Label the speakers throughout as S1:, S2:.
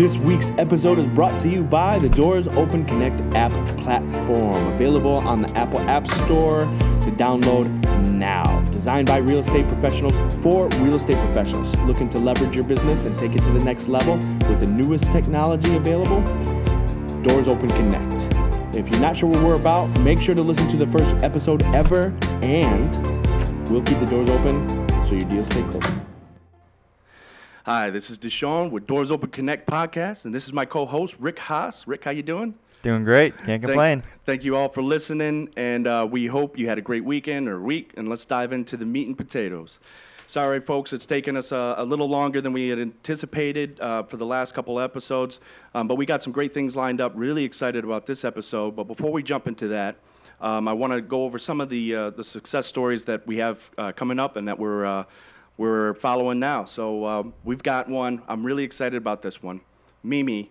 S1: This week's episode is brought to you by the Doors Open Connect app platform, available on the Apple App Store to download now. Designed by real estate professionals for real estate professionals looking to leverage your business and take it to the next level with the newest technology available. Doors Open Connect. If you're not sure what we're about, make sure to listen to the first episode ever, and we'll keep the doors open so your deals stay closed. Hi, this is DeShawn with Doors Open Connect podcast, and this is my co-host Rick Haas. Rick, how you doing?
S2: Doing great. Can't complain.
S1: Thank, thank you all for listening, and uh, we hope you had a great weekend or week. And let's dive into the meat and potatoes. Sorry, folks, it's taken us a, a little longer than we had anticipated uh, for the last couple episodes, um, but we got some great things lined up. Really excited about this episode. But before we jump into that, um, I want to go over some of the uh, the success stories that we have uh, coming up and that we're uh, we're following now. So um, we've got one. I'm really excited about this one. Mimi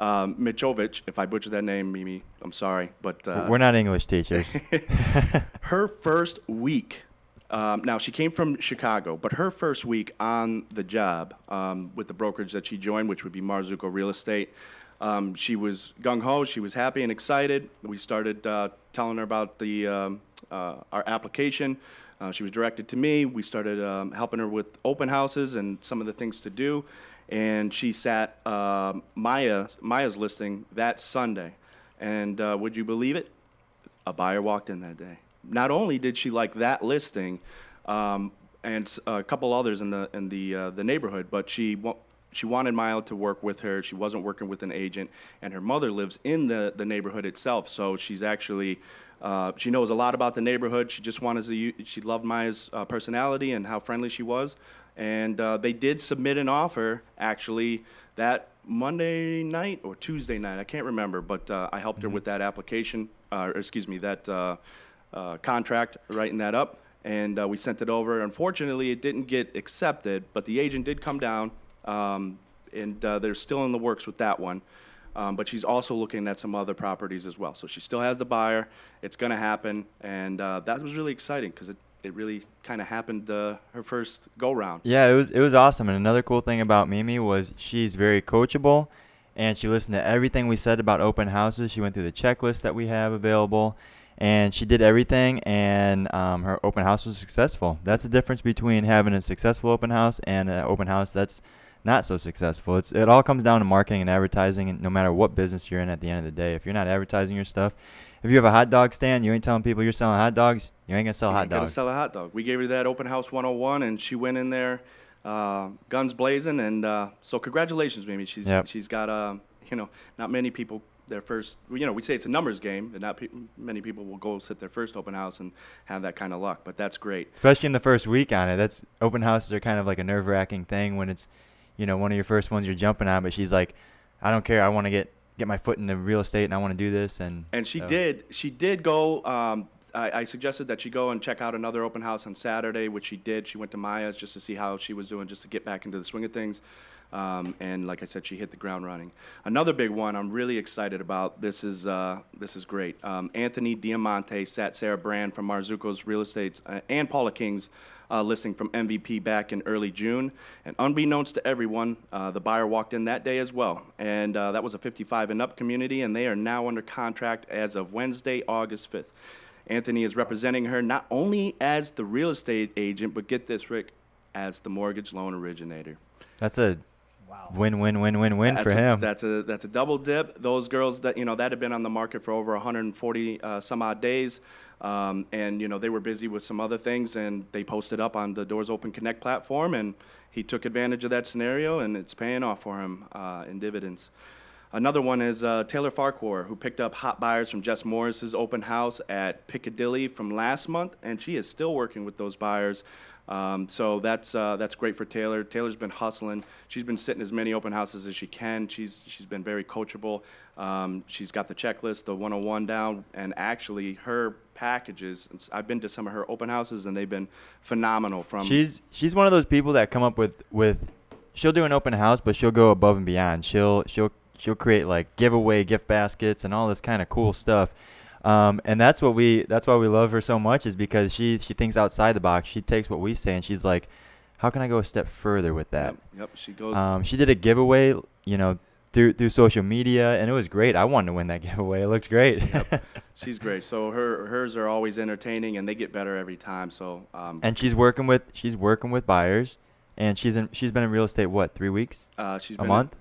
S1: um, Michovic, if I butcher that name, Mimi, I'm sorry, but uh,
S2: We're not English teachers.
S1: her first week. Um, now she came from Chicago, but her first week on the job um, with the brokerage that she joined, which would be Marzucco Real Estate, um, she was gung ho. She was happy and excited. We started uh, telling her about the um, uh, our application. Uh, she was directed to me. We started um, helping her with open houses and some of the things to do, and she sat um Maya Maya's listing that Sunday. And uh, would you believe it? A buyer walked in that day. Not only did she like that listing, um, and a couple others in the in the uh, the neighborhood, but she wa- she wanted Maya to work with her. She wasn't working with an agent, and her mother lives in the the neighborhood itself. So she's actually uh, she knows a lot about the neighborhood. She just wanted to. She loved Maya's uh, personality and how friendly she was, and uh, they did submit an offer actually that Monday night or Tuesday night. I can't remember, but uh, I helped her with that application. Uh, or excuse me, that uh, uh, contract, writing that up, and uh, we sent it over. Unfortunately, it didn't get accepted, but the agent did come down, um, and uh, they're still in the works with that one. Um, but she's also looking at some other properties as well. So she still has the buyer. It's going to happen, and uh, that was really exciting because it, it really kind of happened uh, her first go round.
S2: yeah, it was it was awesome. And another cool thing about Mimi was she's very coachable, and she listened to everything we said about open houses. She went through the checklist that we have available, and she did everything. And um, her open house was successful. That's the difference between having a successful open house and an open house that's not so successful. It's it all comes down to marketing and advertising. And no matter what business you're in, at the end of the day, if you're not advertising your stuff, if you have a hot dog stand, you ain't telling people you're selling hot dogs. You ain't gonna sell
S1: You
S2: hot
S1: ain't
S2: dogs.
S1: sell a hot dog. We gave her that open house 101, and she went in there, uh, guns blazing. And uh, so, congratulations, Mimi. She's
S2: Yep.
S1: she's got uh, you know not many people their first. You know, we say it's a numbers game, and not pe- many people will go sit their first open house and have that kind of luck. But that's great.
S2: especially in the first week on it. That's open houses are kind of like a nerve wracking thing when it's, you know, one of your first ones you're jumping on. But she's like, I don't care. I want to get get my foot into real estate and I want to do this. And
S1: And she
S2: so-
S1: did. She did go. Um, I, I suggested that she go and check out another open house on Saturday, which she did. She went to Maya's just to see how she was doing, just to get back into the swing of things. Um, and like I said, she hit the ground running. Another big one I'm really excited about. This is uh, this is great. Um, Anthony Diamante sat Sarah Brand from Marzucco's Real Estate uh, and Paula King's uh, listing from MVP back in early June. And unbeknownst to everyone, uh, the buyer walked in that day as well. And uh, that was a 55 and up community, and they are now under contract as of Wednesday, August 5th. Anthony is representing her not only as the real estate agent, but get this, Rick, as the mortgage loan originator.
S2: that's a win win win win win for
S1: a-
S2: him.
S1: That's a that's a double dip. Those girls that you know that had been on the market for over 140 uh, some odd days, um, and you know they were busy with some other things, and they posted up on the Doors Open Connect platform, and he took advantage of that scenario, and it's paying off for him uh, in dividends. Another one is uh, Taylor Farquhar, who picked up hot buyers from Jess Morris's open house at Piccadilly from last month, and she is still working with those buyers. Um, so that's uh, that's great for Taylor. Taylor's been hustling. She's been sitting as many open houses as she can. She's she's been very coachable. Um, she's got the checklist, the 101 down, and actually her packages. I've been to some of her open houses, and they've been phenomenal. From
S2: she's she's one of those people that come up with with she'll do an open house, but she'll go above and beyond. She'll she'll she'll create like giveaway gift baskets and all this kind of cool stuff. Um, and that's what we that's why we love her so much is because she she thinks outside the box. She takes what we say and she's like, how can I go a step further with that?
S1: Yep, yep, she goes.
S2: Um, she did a giveaway, you know, through through social media, and it was great. I wanted to win that giveaway. It looks great.
S1: Yep. she's great. So her hers are always entertaining, and they get better every time. So um,
S2: and she's working with she's working with buyers, and she's in she's been in real estate what three weeks?
S1: uh, she's
S2: a month,
S1: In,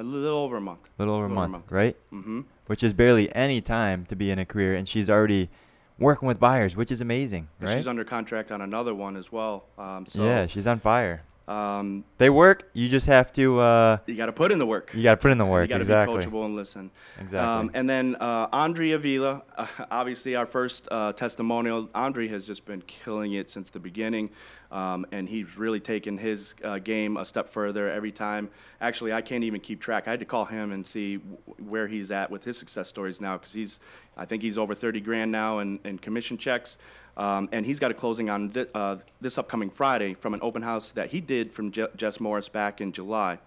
S1: a little over a month.
S2: a little over a
S1: little over a
S2: month,
S1: month.
S2: right?
S1: Mm-hmm.
S2: Which is barely any time to be in a career, and she's already working with buyers, which is amazing,
S1: And
S2: right?
S1: she's under contract on another one as well. Um, so
S2: yeah, she's on fire.
S1: Um,
S2: They work. You just have to. Uh,
S1: you got to put in the work.
S2: you got to put in the work.
S1: You got to
S2: exactly.
S1: be coachable and listen.
S2: Exactly.
S1: Um, and then uh, Andre Avila, uh, obviously our first uh, testimonial. Andre has just been killing it since the beginning, um, and he's really taken his uh, game a step further every time. Actually, I can't even keep track. I had to call him and see w- where he's at with his success stories now, because he's, I think he's over 30 grand now in, in commission checks. Um, and he's got a closing on thi- uh, this upcoming Friday from an open house that he did from Je- Jess Morris back in July.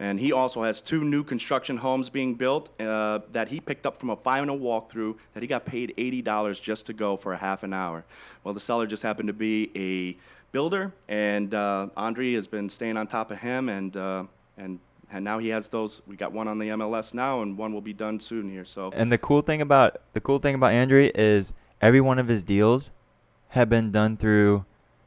S1: And he also has two new construction homes being built uh, that he picked up from a final walkthrough that he got paid $80 just to go for a half an hour. Well, the seller just happened to be a builder, and uh, Andre has been staying on top of him, and, uh, and, and now he has those. We got one on the MLS now, and one will be done soon here. So
S2: And the cool thing about the cool thing about Andre is every one of his deals have been done through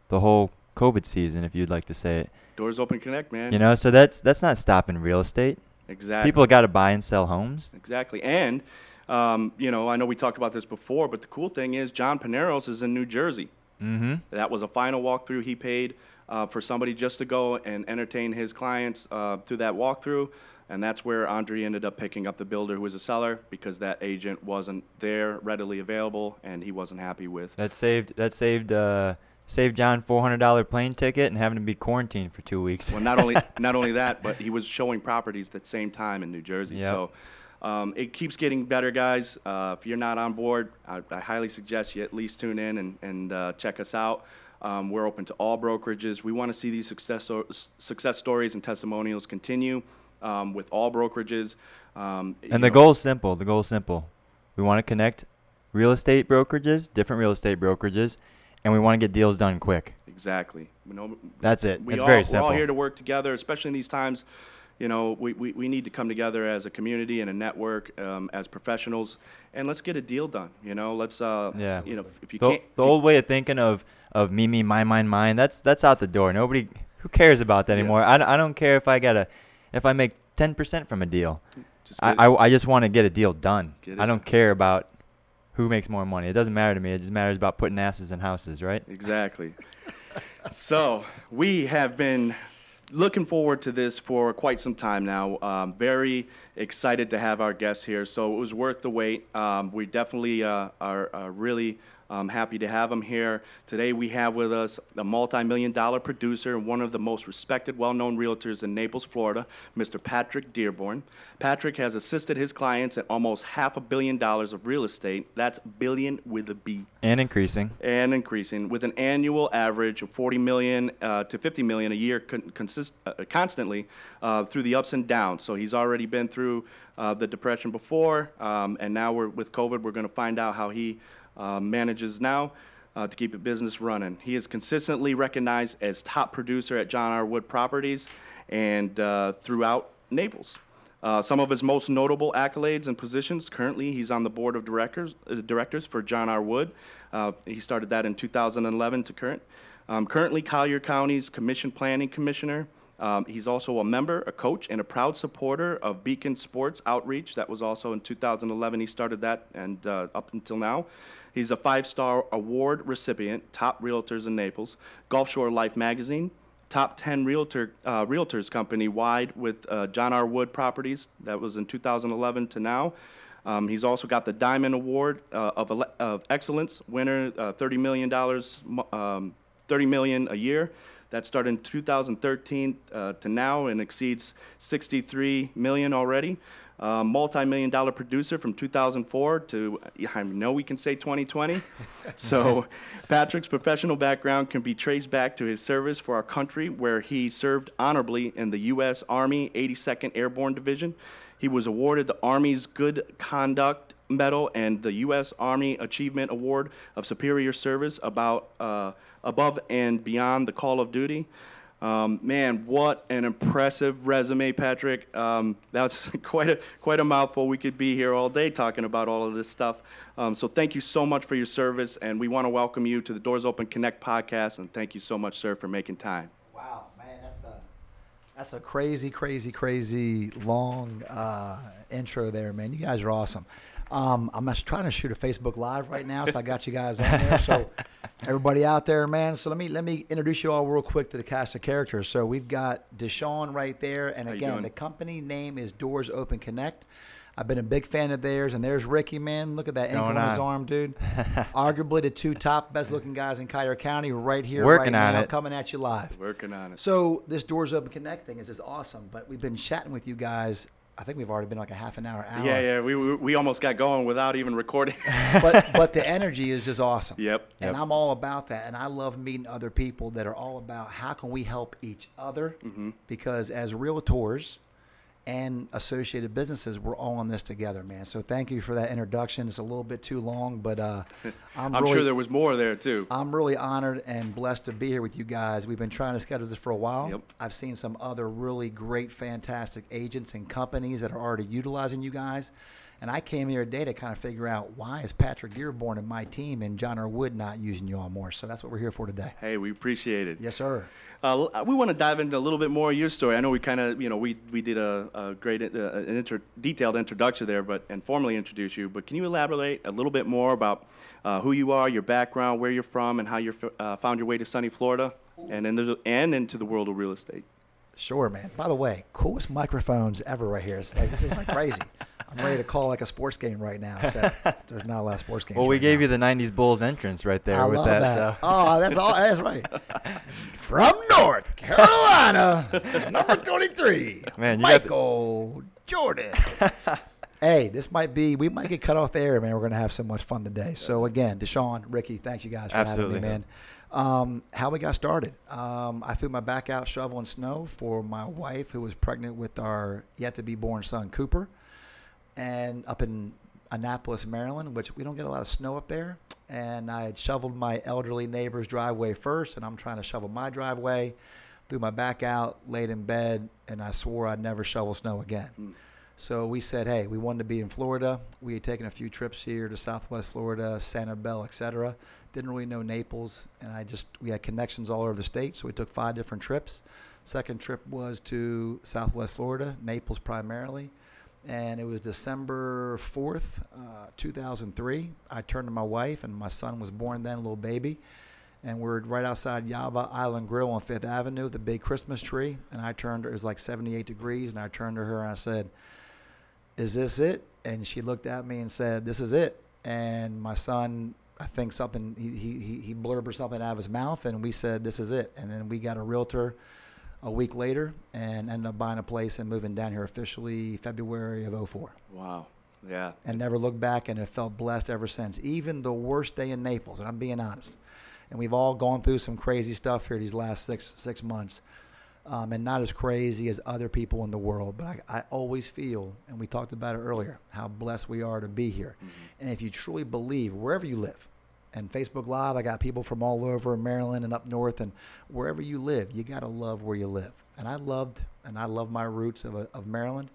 S2: the whole COVID season, if you'd like to say it.
S1: doors open, connect, man.
S2: You know, so that's that's not stopping real estate.
S1: exactly.
S2: People got to buy and sell homes.
S1: Exactly. And, um, you know, I know we talked about this before, but the cool thing is John Paneros is in New Jersey.
S2: Mm-hmm.
S1: That was a final walkthrough he paid uh, for somebody just to go and entertain his clients uh, through that walkthrough. And that's where Andre ended up picking up the builder who was a seller because that agent wasn't there readily available and he wasn't happy with.
S2: That saved that saved uh, saved John four hundred dollar plane ticket and having to be quarantined for two weeks.
S1: Well, not only not only that, but he was showing properties at the same time in New Jersey.
S2: Yep.
S1: So um, it keeps getting better, guys. Uh, if you're not on board, I, I highly suggest you at least tune in and, and uh, check us out. Um, we're open to all brokerages. We want to see these success success stories and testimonials continue um, with all brokerages. Um,
S2: And the
S1: know,
S2: goal is simple. The goal is simple. We want to connect real estate brokerages, different real estate brokerages, and we want to get deals done quick.
S1: Exactly. We know,
S2: That's it.
S1: we
S2: it's
S1: all,
S2: very
S1: We're all here to work together, especially in these times. You know, we, we, we need to come together as a community and a network, um, as professionals, and let's get a deal done. You know, let's, uh,
S2: Yeah.
S1: you know, if you
S2: the,
S1: can't,
S2: the old way of thinking of of me, me, my, mine, mine. That's that's out the door. Nobody who cares about that
S1: Yeah.
S2: anymore. I, I don't care if I got a if I make ten percent from a deal.
S1: just
S2: I, I, I just want to get a deal done. I don't care about who makes more money. It doesn't matter to me. It just matters about putting asses in houses, right?
S1: Exactly. so we have been looking forward to this for quite some time now. Um, very excited to have our guests here. So it was worth the wait. Um, we definitely uh, are, are really um, happy to have him here. Today we have with us a multi-million dollar producer and one of the most respected, well-known realtors in Naples, Florida, Mr. Patrick Dearborn. Patrick has assisted his clients at almost half a billion dollars of real estate. That's billion with a B
S2: And increasing.
S1: and increasing with an annual average of 40 million uh, to 50 million a year con- consist- uh, constantly uh, through the ups and downs. So he's already been through uh, the depression before, um, and now we're with COVID. We're going to find out how he uh, manages now. Uh, to keep a business running, he is consistently recognized as top producer at John R. Wood Properties and uh, throughout Naples. Uh, some of his most notable accolades and positions. Currently, he's on the board of directors uh, directors for John R. Wood. He started that in 2011 to current. Um, currently, Collier County's Commission Planning Commissioner. Um, he's also a member, a coach, and a proud supporter of Beacon Sports Outreach. That was also in 2011. He started that, and uh, up until now, he's a five-star award recipient, top realtors in Naples. Gulfshore Life Magazine, top 10 realtor uh, realtors company wide with uh, John R. Wood Properties. That was in 2011 to now. Um, he's also got the Diamond Award uh, of, of Excellence winner, uh, 30 million dollars, um, 30 million a year. That started in 2013 uh, to now and exceeds 63 million already. Uh, multi-million dollar producer from 2004 to I know we can say 2020. so Patrick's professional background can be traced back to his service for our country, where he served honorably in the U.S. Army 82nd Airborne Division. He was awarded the Army's Good Conduct Medal and the U.S. Army Achievement Award of Superior Service about uh, above and beyond the call of duty. Um, man, what an impressive resume, Patrick. Um, that's quite a quite a mouthful. We could be here all day talking about all of this stuff. Um, so thank you so much for your service, and we want to welcome you to the Doors Open Connect podcast. And thank you so much, sir, for making time.
S3: Wow, man, that's a that's a crazy, crazy, crazy long uh, intro there, man. You guys are awesome. Um, I'm just trying to shoot a Facebook Live right now, so I got you guys on there. So everybody out there, man. So let me let me introduce you all real quick to the cast of characters. So we've got DeShawn right there, and
S1: How
S3: again, the company name is Doors Open Connect. I've been a big fan of theirs, and there's Ricky, man. Look at that ankle
S2: going
S3: on his arm, dude. Arguably the two top best looking guys in Cuyahoga County, right here,
S2: Working
S3: right
S2: on
S3: now,
S2: it.
S3: coming at you live.
S1: Working on it.
S3: So this Doors Open Connect thing is just awesome. But we've been chatting with you guys. I think we've already been like a half an hour, hour.
S1: Yeah, yeah. We, we we almost got going without even recording.
S3: But but the energy is just awesome.
S1: Yep.
S3: And
S2: Yep.
S3: I'm all about that. And I love meeting other people that are all about how can we help each other.
S1: Mm-hmm.
S3: Because as realtors and associated businesses, we're all in this together, man. So thank you for that introduction. It's a little bit too long, but uh, I'm,
S1: I'm
S3: really,
S1: sure there was more there too.
S3: I'm really honored and blessed to be here with you guys. We've been trying to schedule this for a while.
S1: Yep.
S3: I've seen some other really great, fantastic agents and companies that are already utilizing you guys. And I came here today to kind of figure out why is Patrick Dearborn and my team and John R. Wood not using you all more. So that's what we're here for today.
S1: Hey, we appreciate it.
S3: Yes, sir.
S1: Uh, we want to dive into a little bit more of your story. I know we kind of, you know, we, we did a, a great, uh, an inter- detailed introduction there, but and formally introduce you. But can you elaborate a little bit more about uh, who you are, your background, where you're from, and how you uh, found your way to sunny Florida, and into the, and into the world of real estate?
S3: Sure, man. By the way, coolest microphones ever right here. It's like this is like crazy. I'm ready to call like a sports game right now. Except there's not a lot of sports games.
S2: well, we
S3: right
S2: gave
S3: now.
S2: you the '90s Bulls entrance right there
S3: I
S2: with
S3: love
S2: that.
S3: that.
S2: So.
S3: Oh, that's all. That's right. From North Carolina, number 23,
S2: Man, you got the-
S3: Michael Jordan. hey, this might be. We might get cut off the air, man. We're gonna have so much fun today. So again, DeShawn, Ricky, thanks you guys for
S2: Absolutely.
S3: having me, man. Um, how we got started? Um, I threw my back out shoveling snow for my wife, who was pregnant with our yet to be born son Cooper and up in Annapolis, Maryland, which we don't get a lot of snow up there. And I had shoveled my elderly neighbor's driveway first, and I'm trying to shovel my driveway. Threw my back out, laid in bed, and I swore I'd never shovel snow again.
S1: Mm.
S3: So we said, hey, we wanted to be in Florida. We had taken a few trips here to Southwest Florida, santa Sanibel, etc. Didn't really know Naples, and I just we had connections all over the state, so we took five different trips. Second trip was to Southwest Florida, Naples primarily, and it was December fourth, uh, two thousand three. I turned to my wife, and my son was born then, a little baby, and we're right outside Yabba Island Grill on Fifth Avenue, the big Christmas tree. And I turned it was like seventy-eight degrees, and I turned to her and I said, is this it? And she looked at me and said, this is it. And my son, I think something, he, he, he- blurbered something out of his mouth and we said, this is it. And then we got a realtor a week later and ended up buying a place and moving down here officially February of 04
S1: Wow. Yeah.
S3: and never looked back and have felt blessed ever since. Even the worst day in Naples, and I'm being honest. And we've all gone through some crazy stuff here these last six six months, um, and not as crazy as other people in the world. But I, I always feel, and we talked about it earlier, how blessed we are to be here. And if you truly believe, wherever you live, and Facebook Live, I got people from all over Maryland and up north, and wherever you live, you got to love where you live. And I loved, and I love my roots of, of Maryland.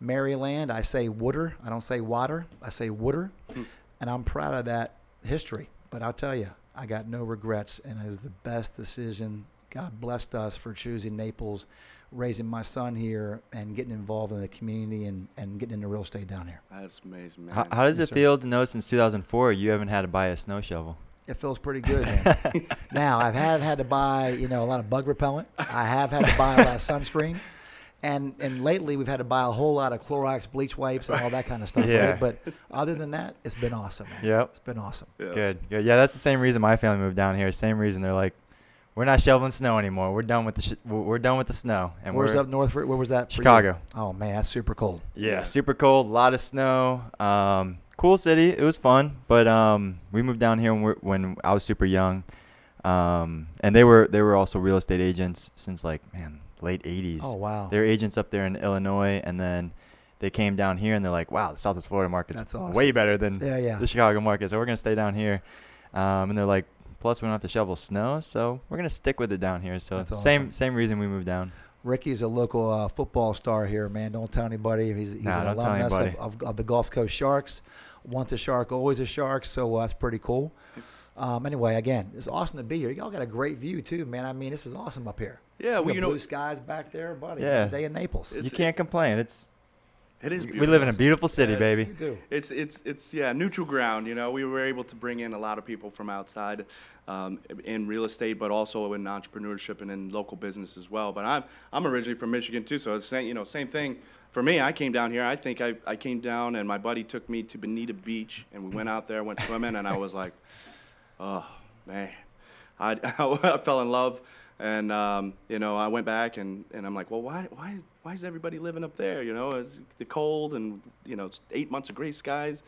S3: Maryland, I say wooder. I don't say water. I say wooder.
S1: Hmm.
S3: And I'm proud of that history. But I'll tell you, I got no regrets. And it was the best decision. God blessed us for choosing Naples, raising my son here, and getting involved in the community and, and getting into real estate down here.
S1: That's amazing, man.
S2: How, how does
S3: Yes,
S2: it
S3: sir.
S2: feel to know since 2004 you haven't had to buy a snow shovel?
S3: It feels pretty good, man. now, I have had to buy, you know, a lot of bug repellent. I have had to buy a lot of sunscreen. And and lately we've had to buy a whole lot of Clorox bleach wipes and all that kind of stuff.
S2: Yeah.
S3: Right? But other than that, it's been awesome, man.
S2: Yep.
S3: It's been awesome.
S1: Yeah.
S2: Good, good. Yeah, that's the same reason my family moved down here. Same reason they're like, we're not shoveling snow anymore. We're done with the sh- we're we're done with the snow. And
S3: Where's
S2: we're
S3: up north? for- Where was that?
S2: Chicago.
S3: Oh man, that's super cold.
S2: Yeah,
S1: Yeah.
S2: super cold, a lot of snow. Um, cool city. It was fun, but um, we moved down here when, we're, when I was super young, um, and they were they were also real estate agents since like man late '80s.
S3: Oh wow.
S2: They're agents up there in Illinois, and then they came down here, and they're like, "Wow, the Southwest Florida market's
S3: That's awesome.
S2: way better than
S3: Yeah, yeah.
S2: the Chicago market, so we're gonna stay down here." Um, and they're like, Plus, we don't have to shovel snow, so we're gonna stick with it down here. So
S3: That's
S2: same
S3: awesome.
S2: same reason we moved down.
S3: Ricky's a local uh, football star here, man. Don't tell anybody. He's, he's
S2: Nah,
S3: an alumnus of, of, of the Gulf Coast Sharks. Once a Shark, always a Shark. So uh, that's pretty cool. Um, anyway, again, it's awesome to be here. Y'all got a great view too, man. I mean, this is awesome up here.
S1: Yeah,
S3: We
S1: well, you know,
S3: blue skies back there, buddy.
S2: Yeah.
S3: Day in Naples.
S2: You can't complain. It's
S1: it is.
S2: we live in a beautiful city,
S1: Yeah, it's-
S2: baby.
S3: We do.
S1: It's it's it's yeah neutral ground. You know, we were able to bring in a lot of people from outside um, in real estate, but also in entrepreneurship and in local business as well. But I'm I'm originally from Michigan too, so it's same you know same thing for me. I came down here. I think I I came down and my buddy took me to Bonita Beach and we went out there, went swimming, and I was like, oh man, I I fell in love. And um, you know, I went back and, and I'm like, well, why why why is everybody living up there? You know, it's the cold and you know, it's eight months of gray skies.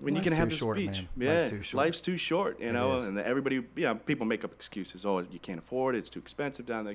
S1: When you can have
S3: too
S1: this
S3: short,
S1: beach,
S3: man.
S1: yeah,
S3: Life's too short.
S1: life's too short. You
S3: It
S1: know,
S3: is.
S1: and everybody, you know, people make up excuses. Oh, you can't afford it. It's too expensive down there.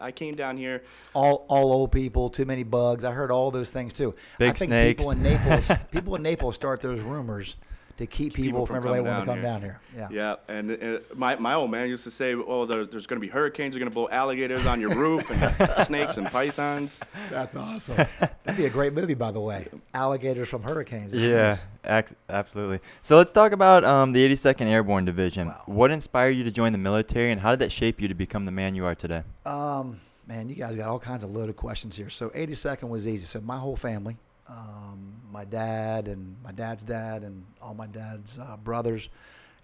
S1: I came down here.
S3: all all old people, too many bugs. I heard all those things too. I
S2: Big
S3: think
S2: snakes.
S3: people in Naples, people in Naples start those rumors to keep people,
S1: people
S3: from
S1: from
S3: everybody wanting to come
S1: down
S3: down here. Yeah.
S1: Yeah, and uh, my, my old man used to say, "Oh, there, there's going to be hurricanes. They're going to blow alligators on your roof and snakes and pythons."
S3: That's awesome. That'd be a great movie, by the way. Alligators from hurricanes.
S2: Yeah, ac- absolutely. So let's talk about um, the 82nd Airborne Division.
S3: Wow.
S2: What inspired you to join the military, and how did that shape you to become the man you are today?
S3: Um, man, you guys got all kinds of loaded questions here. So 82nd was easy. So my whole family, um, my dad and my dad's dad and all my dad's uh, brothers,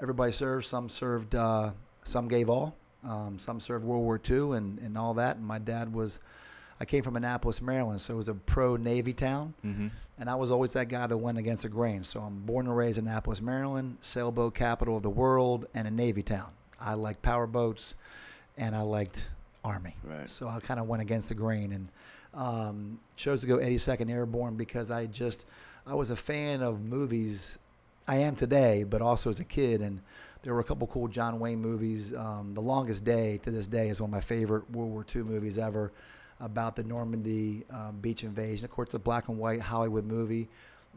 S3: everybody served. Some served, uh, some gave all. Um, some served World War II and, and all that. And my dad was, I came from Annapolis, Maryland, so it was a pro Navy town.
S2: Mm-hmm.
S3: And I was always that guy that went against the grain. So I'm born and raised in Annapolis, Maryland, sailboat capital of the world, and a Navy town. I liked power boats, and I liked Army.
S1: Right.
S3: So I kind of went against the grain and um, chose to go 82nd Airborne because I just I was a fan of movies. I am today, but also as a kid, and there were a couple cool John Wayne movies. Um, the Longest Day to this day is one of my favorite World War II movies ever about the Normandy um, beach invasion. Of course, it's a black and white Hollywood movie,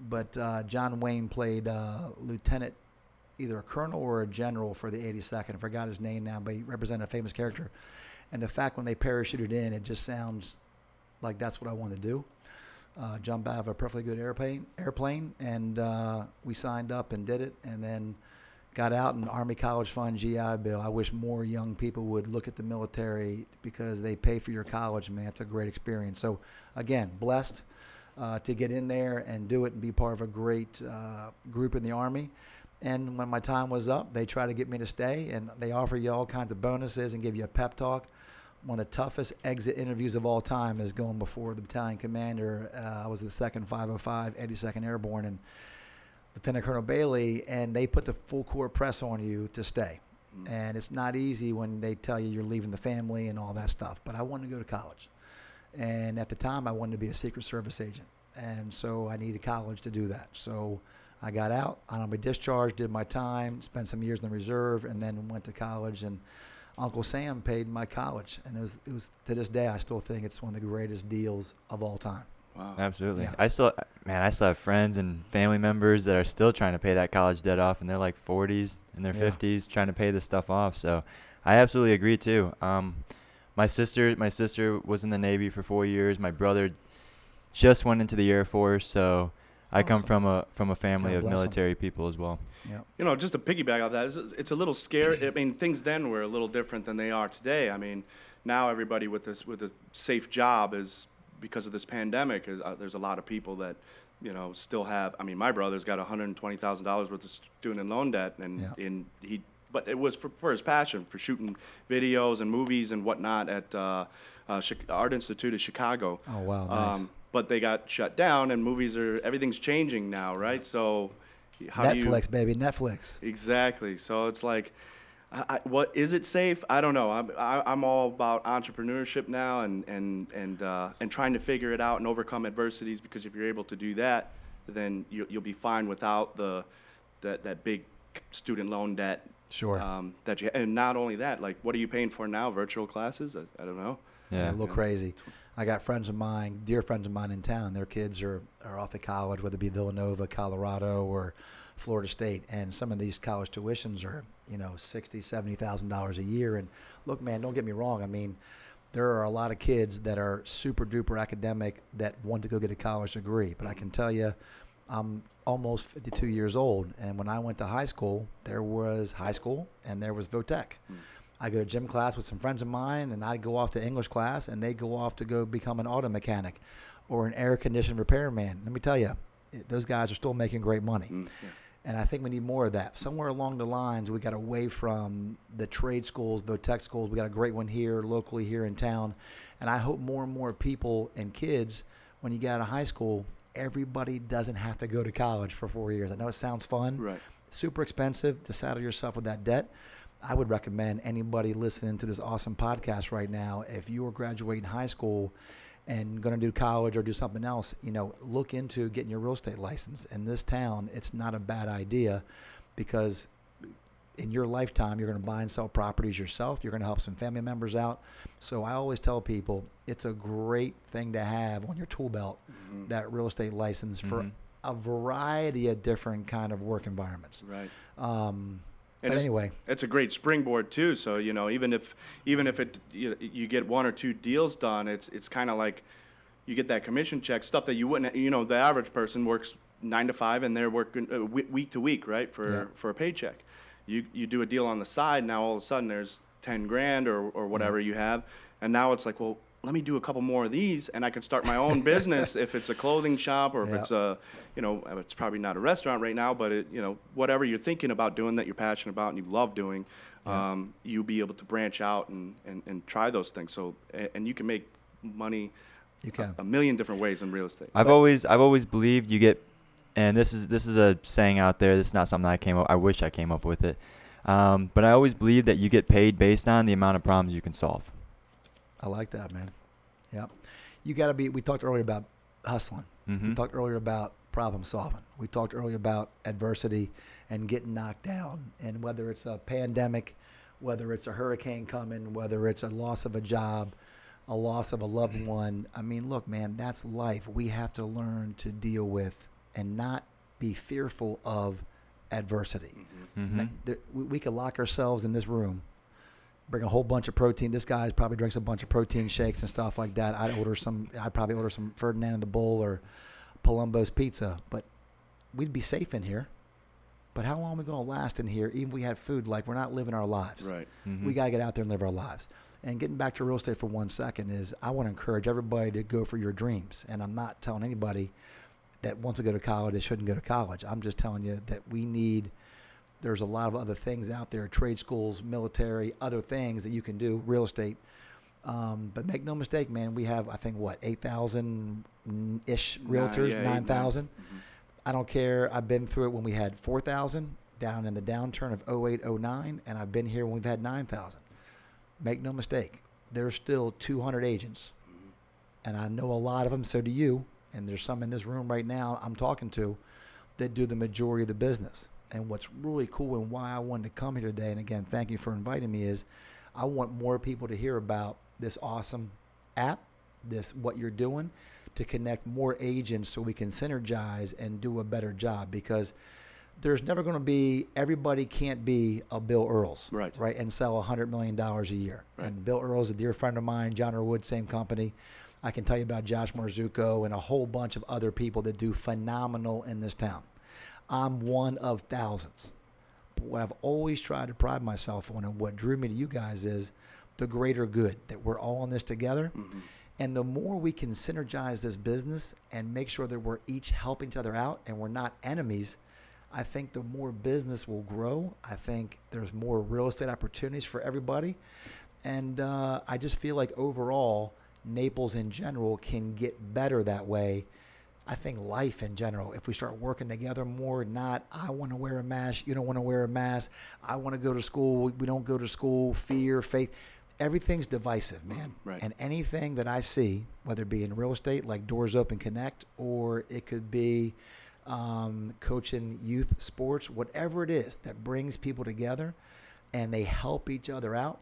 S3: but uh, John Wayne played uh, Lieutenant, either a colonel or a general for the 82nd. I forgot his name now, but he represented a famous character. And the fact when they parachuted in, it just sounds like that's what I want to do. Uh, jump out of a perfectly good airplane, airplane, and uh, we signed up and did it, and then got out and Army College Fund GI Bill. I wish more young people would look at the military because they pay for your college, man. It's a great experience. So, again, blessed uh, to get in there and do it and be part of a great uh, group in the Army. And when my time was up, they tried to get me to stay, and they offer you all kinds of bonuses and give you a pep talk. One of the toughest exit interviews of all time is going before the battalion commander. Uh, I was the second 505, 82nd Airborne, and Lieutenant Colonel Bailey, and they put the full court press on you to stay. And it's not easy when they tell you you're leaving the family and all that stuff. But I wanted to go to college. And at the time, I wanted to be a Secret Service agent. And so I needed college to do that. So I got out, I honorably discharged, did my time, spent some years in the reserve, and then went to college. And Uncle Sam paid my college. And it was, it was to this day, I still think it's one of the greatest deals of all time.
S1: Wow.
S2: Absolutely.
S3: Yeah.
S2: I still, man, I still have friends and family members that are still trying to pay that college debt off, and they're like 40s in their
S3: Yeah.
S2: 50s trying to pay this stuff off. So, I absolutely agree too. Um, my sister, my sister was in the Navy for four years. My brother just went into the Air Force. So, I come from a from a family
S3: God
S2: of
S3: bless 'em.
S2: military people as well.
S3: Yeah.
S1: You know, just to piggyback off that, it's, it's a little scary. I mean, things then were a little different than they are today. I mean, now everybody with this with a safe job is because of this pandemic. Is, uh, there's a lot of people that you know still have. I mean, my brother's got 120 thousand dollars worth of student loan debt, and
S3: Yeah.
S1: in he. But it was for, for his passion for shooting videos and movies and whatnot at uh, uh, Art Institute of Chicago.
S3: Oh, wow, nice.
S1: Um, but they got shut down, and movies are everything's changing now, right? So, how do you?
S3: Netflix, baby, Netflix.
S1: Exactly. So it's like, I, I, what is it safe? I don't know. I'm I, I'm all about entrepreneurship now and and and uh, and trying to figure it out and overcome adversities because if you're able to do that, then you, you'll be fine without the that that big student loan debt.
S3: Sure.
S1: Um, that you and not only that, like what are you paying for now? Virtual classes? I, I don't know.
S2: Yeah.
S3: a little crazy. I got friends of mine, dear friends of mine in town. Their kids are, are off to college, whether it be Villanova, Colorado, or Florida State, and some of these college tuitions are you know sixty, seventy thousand dollars a year. And look, man, don't get me wrong. I mean, there are a lot of kids that are super duper academic that want to go get a college degree. But I can tell you, I'm almost 52 years old, and when I went to high school, there was high school and there was Votech.
S1: Mm.
S3: I go to gym class with some friends of mine, and I'd go off to English class, and they go off to go become an auto mechanic or an air conditioning repairman. Let me tell you, it- those guys are still making great money.
S1: Mm, yeah.
S3: And I think we need more of that. Somewhere along the lines, we got away from the trade schools, the tech schools. We got a great one here locally here in town. And I hope more and more people and kids, when you get out of high school, everybody doesn't have to go to college for four years. I know it sounds fun,
S1: Right.
S3: super expensive to saddle yourself with that debt. I would recommend anybody listening to this awesome podcast right now, if you are graduating high school and going to do college or do something else, you know, look into getting your real estate license. In this town, it's not a bad idea because in your lifetime, you're going to buy and sell properties yourself. You're going to help some family members out. So I always tell people it's a great thing to have on your tool belt,
S1: Mhm.
S3: that real estate license for
S2: Mhm.
S3: a variety of different kind of work environments.
S1: Right.
S3: Um,
S1: And
S3: but
S1: it's-
S3: anyway,
S1: it's a great springboard too. So you know, even if even if it you, you get one or two deals done, it's it's kind of like you get that commission check stuff that you wouldn't. You know, the average person works nine to five and they're working uh, week to week, right, for
S3: Yeah.
S1: for a paycheck. You you do a deal on the side, now all of a sudden there's ten grand or or whatever you have, and now it's like, well, let me do a couple more of these, and I can start my own business if it's a clothing shop or if
S3: Yeah.
S1: it's a, you know, it's probably not a restaurant right now, but it, you know, whatever you're thinking about doing that you're passionate about and you love doing,
S3: Yeah.
S1: um, you'll be able to branch out and, and, and try those things. So, a- and you can make money
S3: you
S1: a,
S3: can.
S1: a million different ways in real estate.
S2: I've
S3: But-
S2: always I've always believed you get, and this is this is a saying out there. This is not something I came up. I wish I came up with it, um, but I always believe that you get paid based on the amount of problems you can solve.
S3: I like that, man. Yeah. You got to be, we talked earlier about hustling. We
S2: Mhm.
S3: talked earlier about problem solving. We talked earlier about adversity and getting knocked down. And whether it's a pandemic, whether it's a hurricane coming, whether it's a loss of a job, a loss of a loved one. I mean, look, man, that's life. We have to learn to deal with and not be fearful of adversity.
S1: Mhm.
S2: Mhm.
S3: Like, there, we, we could lock ourselves in this room, bring a whole bunch of protein. This guy probably drinks a bunch of protein shakes and stuff like that. I'd order some. I'd probably order some Ferdinand in the Bull or Palumbo's pizza. But we'd be safe in here. But how long are we going to last in here? Even if we had food, like we're not living our lives.
S1: Right.
S2: Mhm.
S3: We got to get out there and live our lives. And getting back to real estate for one second is I want to encourage everybody to go for your dreams. And I'm not telling anybody that wants to go to college they shouldn't go to college. I'm just telling you that we need there's a lot of other things out there, trade schools, military, other things that you can do, real estate. Um, but make no mistake, man, we have I think what, 8,000 ish realtors,
S1: yeah, eight,
S3: 9,000.
S1: Mhm.
S3: I don't care. I've been through it when we had 4,000 down in the downturn of 08, 09, and I've been here when we've had 9,000. Make no mistake, there's still 200 agents, and I know a lot of them, so do you. And there's some in this room right now I'm talking to that do the majority of the business. And what's really cool and why I wanted to come here today, and again, thank you for inviting me, is I want more people to hear about this awesome app, this what you're doing, to connect more agents so we can synergize and do a better job because there's never going to be everybody can't be a Bill Earls,
S1: Right.
S3: Right, and sell a hundred million dollars a year.
S1: Right.
S3: And Bill Earls, a dear friend of mine, John Wood, same company. I can tell you about Josh Marzucco and a whole bunch of other people that do phenomenal in this town. I'm one of thousands. But what I've always tried to pride myself on and what drew me to you guys is the greater good, that we're all in this together.
S1: Mhm.
S3: And the more we can synergize this business and make sure that we're each helping each other out and we're not enemies, I think the more business will grow. I think there's more real estate opportunities for everybody. And uh, I just feel like overall, Naples in general can get better that way. I think life in general, if we start working together more, not I want to wear a mask, you don't want to wear a mask, I want to go to school, we- don't go to school, fear, faith, everything's divisive, man.
S1: Right.
S3: And anything that I see, whether it be in real estate like Doors Open Connect, or it could be um, coaching youth sports, whatever it is that brings people together and they help each other out,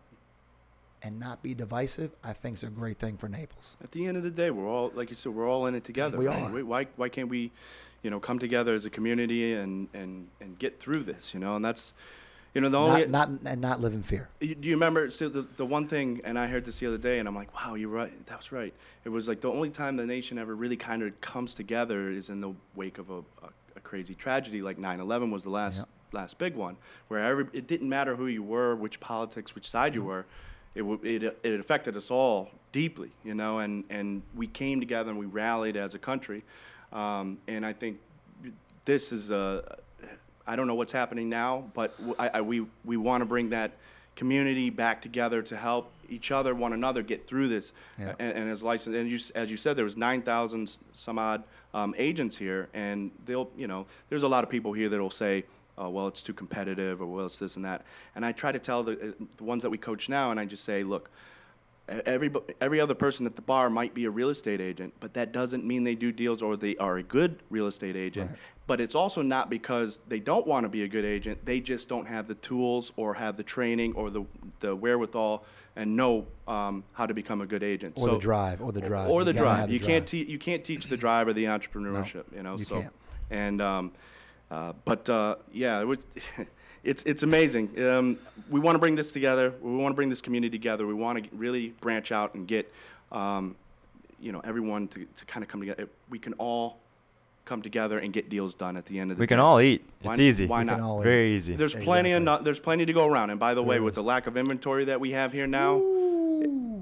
S3: and not be divisive, I think is a great thing for Naples.
S1: At the end of the day, we're all like you said, we're all in it together.
S3: We
S1: right?
S3: are.
S1: Why why can't we, you know, come together as a community and and and get through this? You know, and that's, you know, the only
S3: Not, not and not live in fear.
S1: You- Do you remember? So the the one thing, and I heard this the other day, and I'm like, wow, you're right. That was right. It was like the only time the nation ever really kind of comes together is in the wake of a, a, a crazy tragedy like 9/11 was the last
S3: Yeah.
S1: last big one, where every it didn't matter who you were, which politics, which side you mm-hmm. were. It, w- it, it affected us all deeply, you know, and, and we came together and we rallied as a country. Um, and I think this is a, I don't know what's happening now, but w- I, I- we, we want to bring that community back together to help each other, one another, get through this.
S3: Yeah.
S1: And, and as licensed, and you, as you said, there was 9,000 some odd um, agents here, and they'll, you know, there's a lot of people here that will say, oh, well, it's too competitive, or well, it's this and that. And I try to tell the, uh, the ones that we coach now, and I just say, look, Every, every other person at the bar might be a real estate agent, but that doesn't mean they do deals or they are a good real estate agent.
S3: Right.
S1: But it's also not because they don't want to be a good agent. They just don't have the tools or have the training or the, the wherewithal and know um, how to become a good agent.
S3: Or the drive, or the drive.
S1: Or
S3: You
S1: the drive.
S3: the
S1: You can't te- you can't teach the drive or the entrepreneurship. you know.
S3: you
S1: so
S3: can't.
S1: and um, uh, but uh, yeah, it would, it's it's amazing. Um, we want to bring this together. We want to bring this community together. We want to really branch out and get, um, you know, everyone to, to kind of come together. We can all come together and get deals done at the end of the day.
S2: We
S1: day.
S2: can all eat.
S1: Why-
S2: It's easy.
S1: why
S3: We
S1: not?
S3: can all eat.
S2: Very easy.
S1: There's plenty of
S3: Exactly.
S1: no, there's plenty to go around. And by the way,
S3: There
S1: with the lack of inventory that we have here now,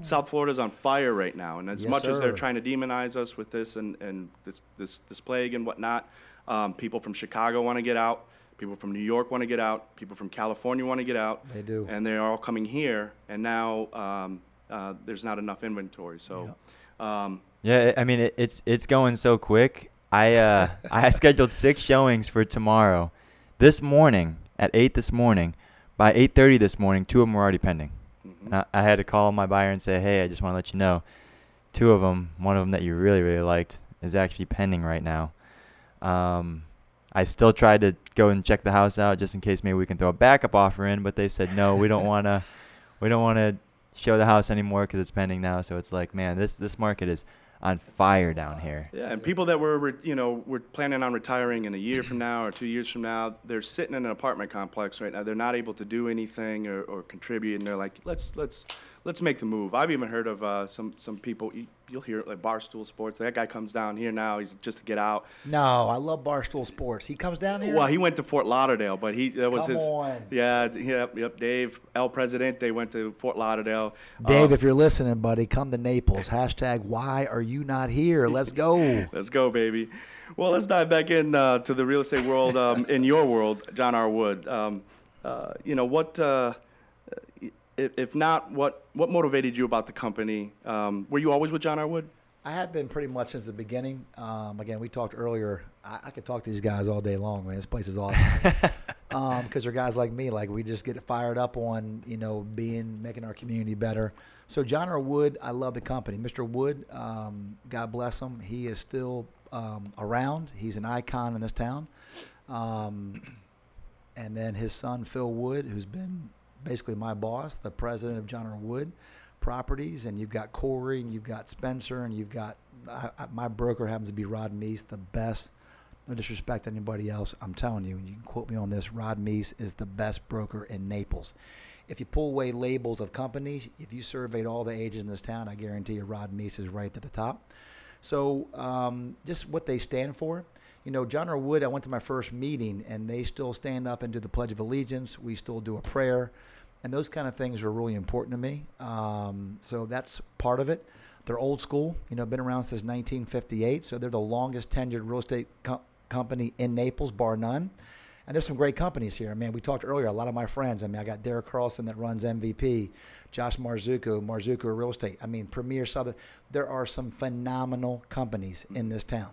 S1: South Florida's on fire right now. And as
S3: Yes,
S1: much as they're trying to demonize us with this and, and this, this this plague and whatnot, um, people from Chicago want to get out. People from New York want to get out. People from California want to get out.
S3: They do.
S1: And they're all coming here. And now um, uh, there's not enough inventory. So. Um,
S2: Yeah, I mean it, it's it's going so quick. I uh I scheduled six showings for tomorrow. This morning at eight this morning, by eight thirty this morning, two of them were already pending.
S1: mhm.
S2: And I, I had to call my buyer and say, hey, I just want to let you know, two of them, one of them that you really really liked, is actually pending right now. Um, I still tried to go and check the house out just in case maybe we can throw a backup offer in, but they said no, we don't want to, we don't want to show the house anymore because it's pending now. So it's like, man, this this market is on fire down here.
S1: Yeah, and people that were, re- you know, were planning on retiring in a year from now or two years from now, they're sitting in an apartment complex right now. They're not able to do anything or, or contribute, and they're like, let's let's let's make the move. I've even heard of uh, some some people. You, you'll hear it like Barstool Sports. That guy comes down here now. He's just to get out.
S3: No, I love Barstool Sports. He comes down here.
S1: Well, he went to Fort Lauderdale, but he that was
S3: Come
S1: his.
S3: on.
S1: Yeah, yep, yep. Dave El Presidente They went to Fort Lauderdale.
S3: Dave,
S1: Um,
S3: if you're listening, buddy, come to Naples. Hashtag Why are you not here? Let's go.
S1: Let's go, baby. Well, let's dive back in uh, to the real estate world. Um, in your world, John R. Wood. Um, uh, you know what? If, if not, what what motivated you about the company? Um, were you always with John R. Wood?
S3: I have been pretty much since the beginning. Um, again, we talked earlier. I, I could talk to these guys all day long, man. This place is awesome. because they're guys like me. Like we just get fired up on you know being making our community better. So John R. Wood, I love the company. Mr. Wood, um, God bless him. He is still um, around. He's an icon in this town. Um, and then his son Phil Wood, who's been basically my boss, the president of John R. Wood Properties, and you've got Corey, and you've got Spencer, and you've got I, I, my broker happens to be Rod Meese, the best. No disrespect to anybody else. I'm telling you, and you can quote me on this. Rod Meese is the best broker in Naples. If you pull away labels of companies, if you surveyed all the agents in this town, I guarantee you Rod Meese is right at the top. So um, just what they stand for. You know, John R. Wood, I went to my first meeting and they still stand up and do the Pledge of Allegiance. We still do a prayer. And those kind of things are really important to me. Um, so that's part of it. They're old school, you know, been around since 1958. So they're the longest tenured real estate co- company in Naples, bar none. And there's some great companies here. I mean, we talked earlier, a lot of my friends. I mean, I got Derek Carlson that runs MVP, Josh Marzucco, Marzucco Real Estate. I mean, Premier Sotheby's. There are some phenomenal companies in this town.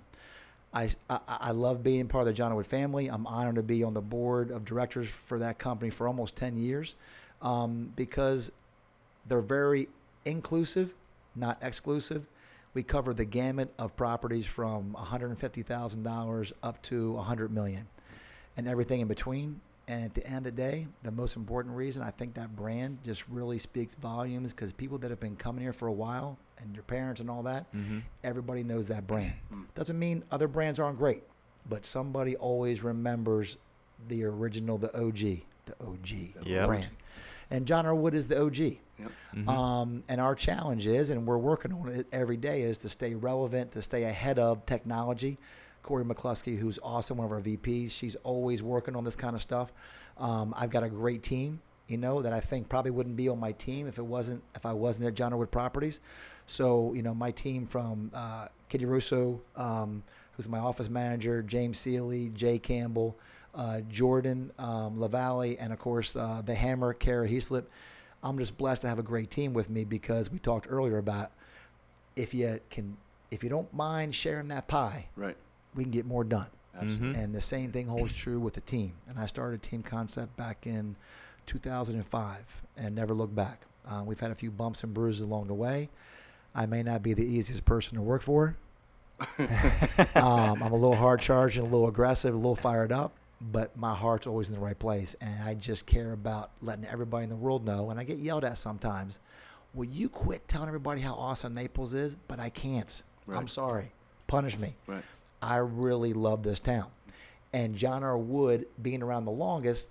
S3: I, I, I love being part of the John Wood family. I'm honored to be on the board of directors for that company for almost 10 years um, because they're very inclusive, not exclusive. We cover the gamut of properties from $150,000 up to $100 million, and everything in between. And at the end of the day, the most important reason I think that brand just really speaks volumes because people that have been coming here for a while and your parents and all that,
S2: Mm-hmm.
S3: everybody knows that brand.
S1: Mm.
S3: Doesn't mean other brands aren't great, but somebody always remembers the original, the OG, the OG
S2: Yep.
S3: brand. And John R. Wood is the OG.
S1: Yep.
S2: Mhm.
S3: Um, and our challenge is, and we're working on it every day, is to stay relevant, to stay ahead of technology. Corey McCluskey, who's awesome, one of our VPs, she's always working on this kind of stuff. Um, I've got a great team, you know, that I think probably wouldn't be on my team if it wasn't if I wasn't at John R. Wood Properties. So, you know, my team from uh, Kitty Russo, um, who's my office manager, James Seeley, Jay Campbell, uh, Jordan um, Lavalle, and of course uh, the Hammer, Kara Heaslip. I'm just blessed to have a great team with me because we talked earlier about if you can, if you don't mind sharing that pie,
S1: Right.
S3: we can get more done.
S1: Absolutely.
S2: Mhm.
S3: And the same thing holds true with the team. And I started a Team Concept back in 2005 and never looked back. Uh, we've had a few bumps and bruises along the way. I may not be the easiest person to work for. um, I'm a little hard charged and a little aggressive, a little fired up, but my heart's always in the right place. And I just care about letting everybody in the world know. And I get yelled at sometimes. Will you quit telling everybody how awesome Naples is? But I can't. I'm sorry. Punish me.
S1: Right.
S3: I really love this town. And John R. Wood, being around the longest,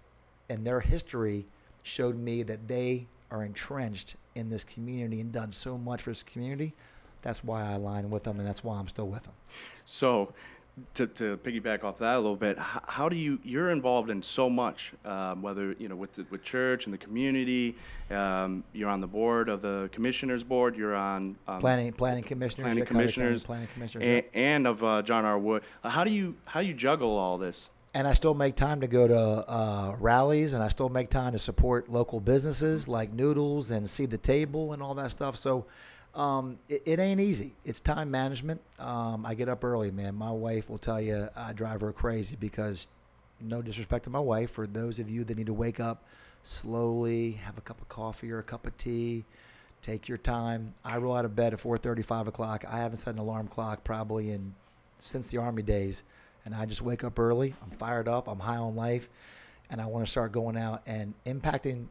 S3: and their history showed me that they are entrenched in this community and done so much for this community. That's why I align with them, and that's why I'm still with them.
S1: So, to, to piggyback off that a little bit, how, how do you you're involved in so much, um, whether you know with the, with church and the community, um, you're on the board of the commissioners board, you're on um,
S3: Planning, planning commissioners,
S1: planning commissioners,
S3: planning commissioners.
S1: and, and of uh, John R. Wood. How do you how do you juggle all this?
S3: and I still make time to go to uh, rallies, and I still make time to support local businesses like Noodles and Seed to Table and all that stuff. So um, it, it ain't easy. It's time management. Um, I get up early, man. My wife will tell you I drive her crazy because, no disrespect to my wife, for those of you that need to wake up slowly, have a cup of coffee or a cup of tea. Take your time. I roll out of bed at 4:30, 5 o'clock. I haven't set an alarm clock probably in since the army days and I just wake up early. I'm fired up. I'm high on life, and I want to start going out and impacting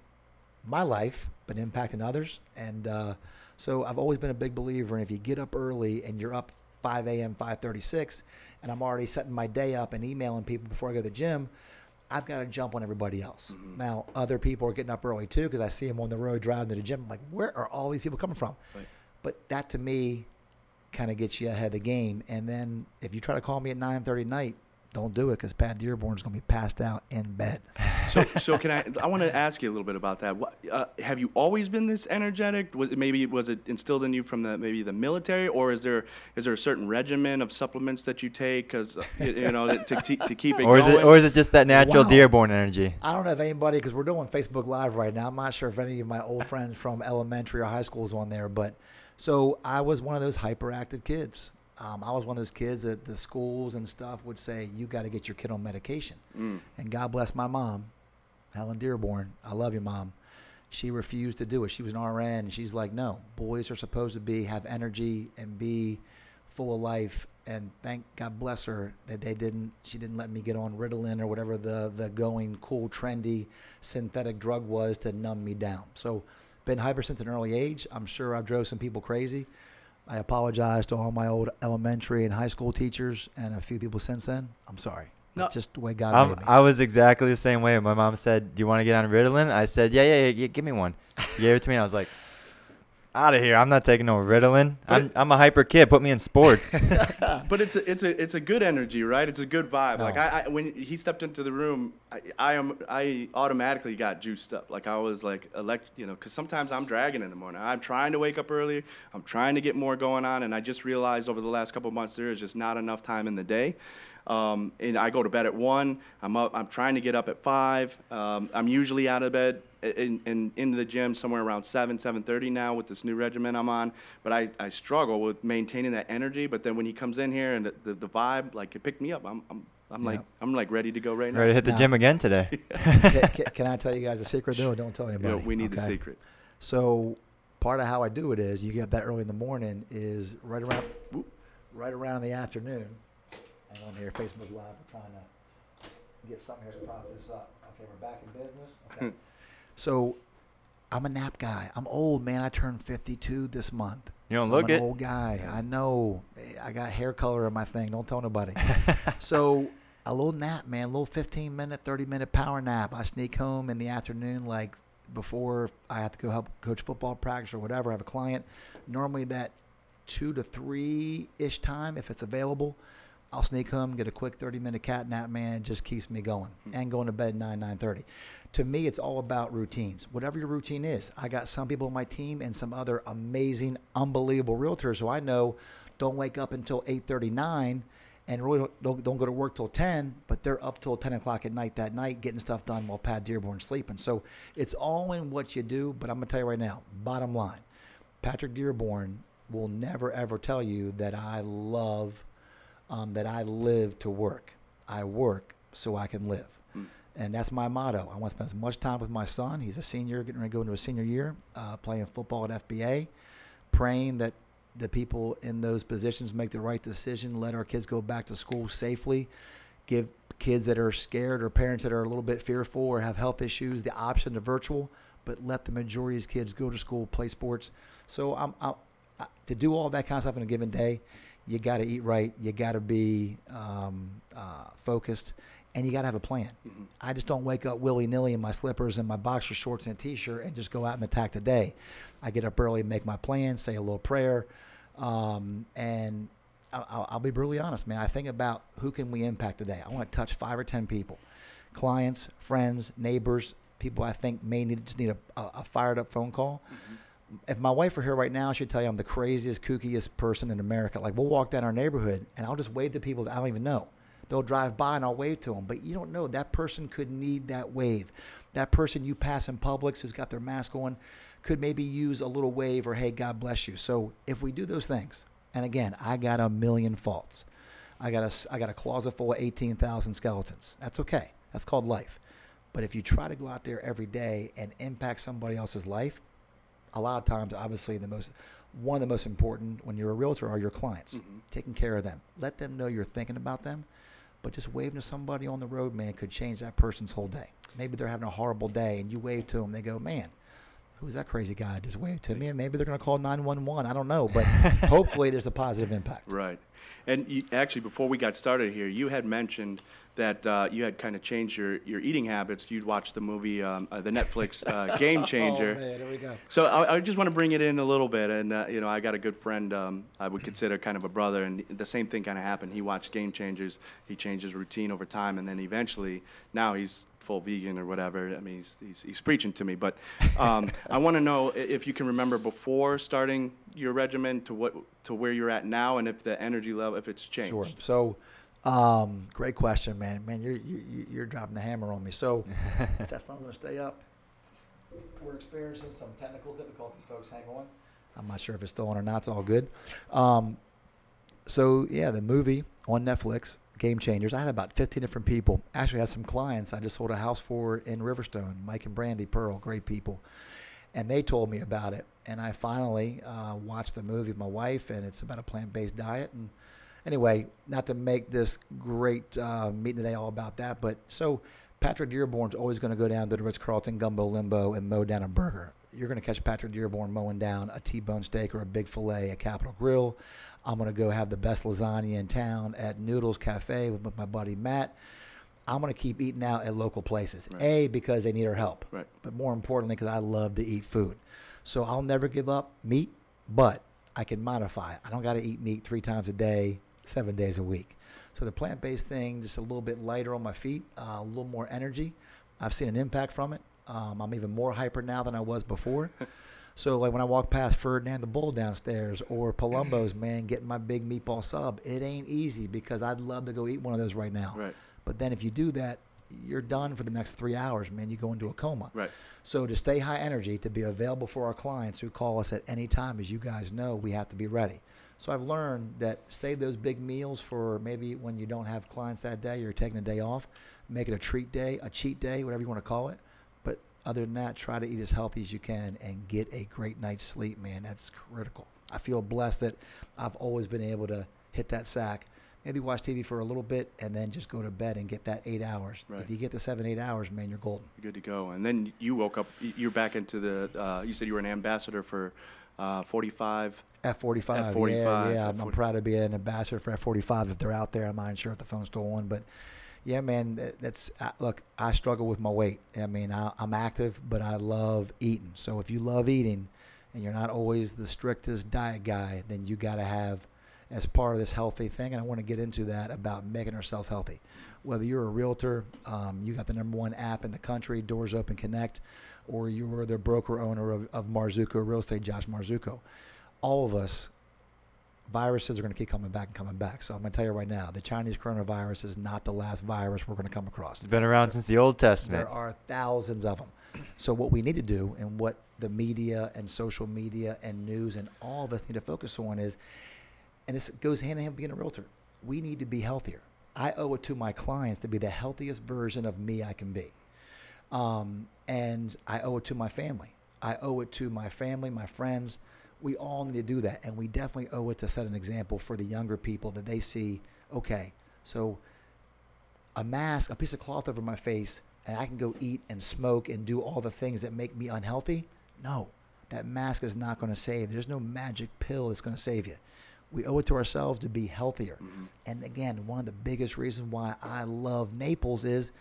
S3: my life, but impacting others. And uh, so I've always been a big believer in if you get up early and you're up 5 a.m., 5:36, and I'm already setting my day up and emailing people before I go to the gym. I've got to jump on everybody else.
S1: Mhm.
S3: Now, other people are getting up early too because I see them on the road driving to the gym. I'm like, where are all these people coming from?
S1: Right.
S3: But that to me kind of gets you ahead of the game. And then if you try to call me at 9:30 at night, don't do it because Pat Dearborn's going to be passed out in bed.
S1: So, so can I? I want to ask you a little bit about that. What, uh, have you always been this energetic? Was it maybe was it instilled in you from the maybe the military, or is there is there a certain regimen of supplements that you take? Because you, you know to, to, to keep it
S2: or is
S1: going.
S2: it or is it just that natural
S3: Wow.
S2: Dearborn energy?
S3: I don't know if anybody because we're doing Facebook Live right now. I'm not sure if any of my old friends from elementary or high school is on there, but so I was one of those hyperactive kids. Um, I was one of those kids that the schools and stuff would say, "You got to get your kid on medication."
S1: Mm.
S3: And God bless my mom, Helen Dearborn. I love you, mom. She refused to do it. She was an RN, and she's like, "No, boys are supposed to be have energy and be full of life." And thank God bless her that they didn't. She didn't let me get on Ritalin or whatever the the going cool trendy synthetic drug was to numb me down. So, been hyper since an early age. I'm sure I've drove some people crazy. I apologize to all my old elementary and high school teachers and a few people since then. I'm sorry.
S1: No.
S3: It's just the way God
S2: I'm,
S3: made me.
S2: I was exactly the same way. My mom said, "Do you want to get on Ritalin?" I said, "Yeah, yeah, yeah, yeah give me one." She gave it to me. and I was like, "Out of here! I'm not taking no Ritalin.
S1: But
S2: I'm
S1: it-
S2: I'm a hyper kid. Put me in sports."
S1: But it's a it's a it's a good energy, right? It's a good vibe. Like I, I when he stepped into the room, I, I am I automatically got juiced up. Like I was like elect, you know, because sometimes I'm dragging in the morning. I'm trying to wake up early. I'm trying to get more going on, and I just realized over the last couple of months there is just not enough time in the day. Um, and I go to bed at one. I'm up. I'm trying to get up at five. Um, I'm usually out of bed and, and into the gym somewhere around seven, seven thirty now with this new regimen I'm on. But I, I struggle with maintaining that energy. But then when he comes in here and the, the, the vibe, like it picked me up. I'm I'm, I'm like I'm like ready to go right now.
S2: Ready to hit the
S3: Now-
S2: gym again today.
S3: can, can- can I tell you guys a secret though? Don't tell
S1: You
S3: anybody.
S1: know, we need the secret.
S3: So part of how I do it is you get up that early in the morning is right around
S1: Whoop.
S3: right around in the afternoon. And on here, Facebook Live, we're trying to get something here to prop this up. Okay, we're back in business. Okay. So I'm a nap guy. I'm old, man. I turned 52 this month.
S2: You don't
S3: so
S2: look
S3: I'm an
S2: it.
S3: old guy. I know. I got hair color in my thing. Don't tell nobody. so a little nap, man. A little 15 minute, 30 minute power nap. I sneak home in the afternoon, like before I have to go help coach football practice or whatever. I have a client. Normally that two to three ish time, if it's available. I'll sneak home, get a quick 30 minute cat nap, man. It just keeps me going hmm. and going to bed 9, 9.30. To me, it's all about routines. Whatever your routine is. I got some people on my team and some other amazing, unbelievable realtors who I know don't wake up until 8.39 and really don't, don't, don't go to work till 10, but they're up till 10 o'clock at night that night getting stuff done while Pat Dearborn's sleeping. So it's all in what you do, but I'm going to tell you right now, bottom line, Patrick Dearborn will never ever tell you that I love – um, that I live to work. I work so I can live.
S1: Mm.
S3: And that's my motto. I want to spend as much time with my son. He's a senior, getting ready to go into a senior year, uh, playing football at FBA, praying that the people in those positions make the right decision, let our kids go back to school safely, give kids that are scared or parents that are a little bit fearful or have health issues the option to virtual, but let the majority of kids go to school, play sports. So I'm, I'm I, to do all that kind of stuff in a given day you got to eat right. You got to be um, uh, focused, and you got to have a plan.
S1: Mhm.
S3: I just don't wake up willy nilly in my slippers and my boxer shorts and a t-shirt and just go out and attack the day. I get up early, make my plan, say a little prayer, um, and I'll, I'll- I'll be brutally honest, man. I think about who can we impact today. I want to touch five or ten people, clients, friends, neighbors, people I think may need just need a, a, a fired up phone call if my wife were here right now, she'd tell you I'm the craziest, kookiest person in America. Like we'll walk down our neighborhood and I'll just wave to people that I don't even know. They'll drive by and I'll wave to them, but you don't know that person could need that wave. That person you pass in Publix who's got their mask on could maybe use a little wave or hey, God bless you. So if we do those things, and again, I got a million faults. I got a I got a closet full of 18,000 skeletons. That's okay. That's called life. But if you try to go out there every day and impact somebody else's life, a lot of times, obviously, the most one of the most important when you're a realtor are your clients.
S1: Mhm.
S3: Taking care of them, let them know you're thinking about them. But just waving to somebody on the road, man, could change that person's whole day. Maybe they're having a horrible day, and you wave to them. They go, "Man, who's that crazy guy just waved to me?" And maybe they're going to call 911. I don't know, but hopefully, there's a positive impact.
S1: Right. And you, actually, before we got started here, you had mentioned that uh, you had kind of changed your, your eating habits. You'd watch the movie, um, uh, the Netflix uh, Game Changer.
S3: Oh man, there we go.
S1: So I, I just want to bring it in a little bit, and uh, you know, I got a good friend um, I would consider kind of a brother, and the same thing kind of happened. He watched Game Changers. He changed his routine over time, and then eventually, now he's full vegan or whatever. I mean, he's he's, he's preaching to me. But um, I want to know if you can remember before starting your regimen to what to where you're at now, and if the energy level, if it's changed.
S3: Sure. So, um, great question, man. Man, you're you, you- you're dropping the hammer on me. So, is that phone going to stay up? We're experiencing some technical difficulties, folks. Hang on. I'm not sure if it's still on or not. It's all good. Um, so yeah, the movie on Netflix, Game Changers. I had about 15 different people. Actually, I had some clients I just sold a house for in Riverstone. Mike and Brandy Pearl, great people, and they told me about it. And I finally uh, watched the movie with my wife, and it's about a plant-based diet. And anyway, not to make this great uh, meeting today all about that, but so Patrick Dearborn's always going to go down to the Ritz Carlton Gumbo Limbo and mow down a burger. You're going to catch Patrick Dearborn mowing down a T-bone steak or a big fillet at Capital Grille. I'm going to go have the best lasagna in town at Noodles Cafe with, my buddy Matt. I'm going to keep eating out at local places.
S1: Right.
S3: A, because they need our help.
S1: Right.
S3: But more importantly, because I love to eat food. So I'll never give up meat, but I can modify. I don't got to eat meat three times a day, seven days a week. So the plant-based thing, just a little bit lighter on my feet, uh, a little more energy. I've seen an impact from it. Um, I'm even more hyper now than I was before. So like when I walk past Ferdinand the Bull downstairs or Palumbo's, man, getting my big meatball sub, it ain't easy because I'd love to go eat one of those right now.
S1: Right.
S3: But then if you do that, you're done for the next three hours, man. You go into a coma.
S1: Right.
S3: So to stay high energy, to be available for our clients who call us at any time, as you guys know, we have to be ready. So I've learned that save those big meals for maybe when you don't have clients that day, you're taking a day off. Make it a treat day, a cheat day, whatever you want to call it. Other than that, try to eat as healthy as you can and get a great night's sleep, man. That's critical. I feel blessed that I've always been able to hit that sack, maybe watch TV for a little bit, and then just go to bed and get that eight hours.
S1: Right.
S3: If you get the seven, eight hours, man, you're golden.
S1: Good to go. And then you woke up. You're back into the. Uh, you said you were an ambassador for uh, 45.
S3: F45.
S1: F45,
S3: Yeah, yeah. I'm, I'm proud to be an ambassador for F45 if they're out there. I'm not sure if the phone's still on, but yeah, man, that- that's uh, look. I struggle with my weight. I mean, I, I'm active, but I love eating. So if you love eating, and you're not always the strictest diet guy, then you got to have as part of this healthy thing. And I want to get into that about making ourselves healthy. Whether you're a realtor, um, you got the number one app in the country, Doors Open Connect, or you're the broker owner of, of Marzucco Real Estate, Josh Marzucco. All of us viruses are going to keep coming back and coming back. So I'm going to tell you right now, the Chinese coronavirus is not the last virus we're going to come across.
S2: It's been around since the Old Testament.
S3: There are thousands of them. So what we need to do, and what the media and social media and news and all of us need to focus on is, and this goes hand in hand with being a realtor. We need to be healthier. I owe it to my clients to be the healthiest version of me I can be. Um, and I owe it to my family. I owe it to my family, my friends. We all need to do that. And we definitely owe it to set an example for the younger people that they see, okay, so a mask, a piece of cloth over my face, and I can go eat and smoke and do all the things that make me unhealthy? No, that mask is not going to save. There's no magic pill that's going to save you. We owe it to ourselves to be healthier. Mm-hmm. And again, one of the biggest reasons why I love Naples is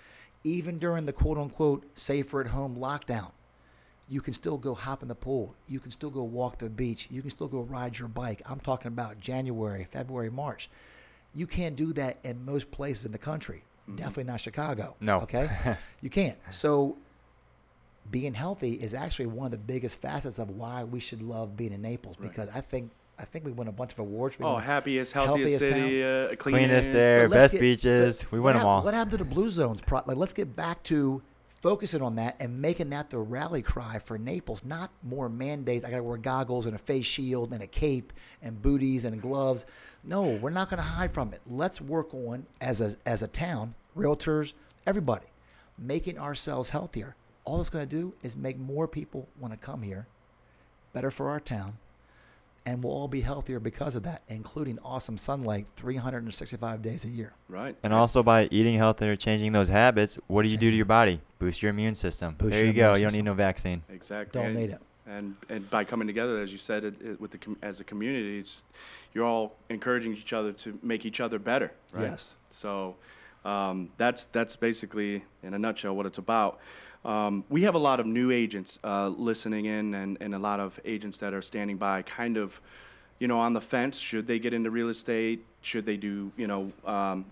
S3: even during the quote unquote safer at home lockdown, you can still go hop in the pool. You can still go walk the beach. You can still go ride your bike. I'm talking about January, February, March. You can't do that in most places in the country. Definitely not Chicago.
S2: No.
S3: Okay? you can't. So being healthy is actually one of the biggest facets of why we should love being in Naples
S1: Right.
S3: because I think I think we won a bunch of awards. We
S1: Oh, happiest, healthiest,
S3: Healthiest
S1: city, uh, cleanest.
S2: Cleanest air,
S3: But
S2: best
S3: get-
S2: beaches. We
S3: what
S2: win them all.
S3: What happened to the Blue Zones? Pro- like, let's get back to focusing on that and making that the rally cry for Naples. Not more mandates. I got to wear goggles and a face shield and a cape and booties and gloves. No, we're not going to hide from it. Let's work on as a as a town, realtors, everybody, making ourselves healthier. All it's going to do is make more people want to come here. Better for our town and we'll all be healthier because of that, including awesome sunlight 365 days a year.
S1: Right.
S2: And also by eating healthier, changing those habits, what do you do to your body? Boost your immune system.
S3: Boost
S2: there
S3: your
S2: you go.
S3: immune
S2: You don't need no vaccine.
S1: Exactly.
S3: Don't
S1: and,
S3: need it.
S1: And and by coming together, as you said, it, it, with the com- as a community, it's, you're all encouraging each other to make each other better. Right?
S3: Yes.
S1: So um, that's that's basically in a nutshell what it's about. Um, we have a lot of new agents uh, listening in, and, and a lot of agents that are standing by, kind of, you know, on the fence. Should they get into real estate? Should they do, you know, um,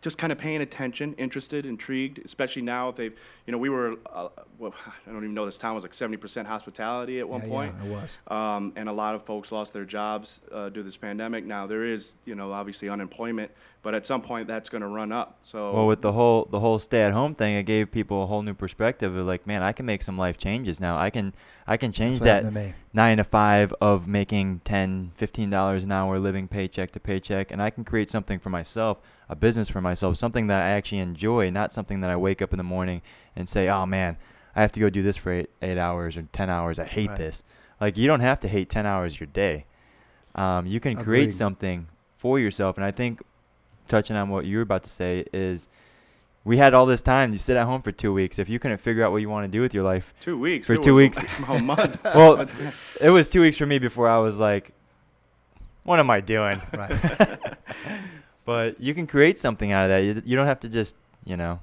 S1: just kind of paying attention, interested, intrigued, especially now if they've, you know, we were, uh, well, I don't even know this town was like 70% hospitality at one
S3: Yeah,
S1: point.
S3: yeah, it was.
S1: Um, and a lot of folks lost their jobs uh, due to this pandemic. Now there is, you know, obviously unemployment, but at some point that's going to run up. So
S2: Well, with the whole the whole stay at home thing, it gave people a whole new perspective of like, man, I can make some life changes now. I can I can change that
S3: to
S2: nine to five of making 10 15 dollars an hour living paycheck to paycheck and i can create something for myself a business for myself something that i actually enjoy not something that i wake up in the morning and say oh man i have to go do this for eight, eight hours or 10 hours i hate
S3: Right.
S2: this like you don't have to hate 10 hours your day um, you can create something for yourself and i think touching on what you were about to say is we had all this time you sit at home for two weeks if you couldn't figure out what you want to do with your life
S1: two weeks
S2: for two weeks.
S1: a, a month.
S2: Well, it was two weeks for me before I was like, what am I doing?
S3: Right.
S2: but you can create something out of that. You, you don't have to just, you know,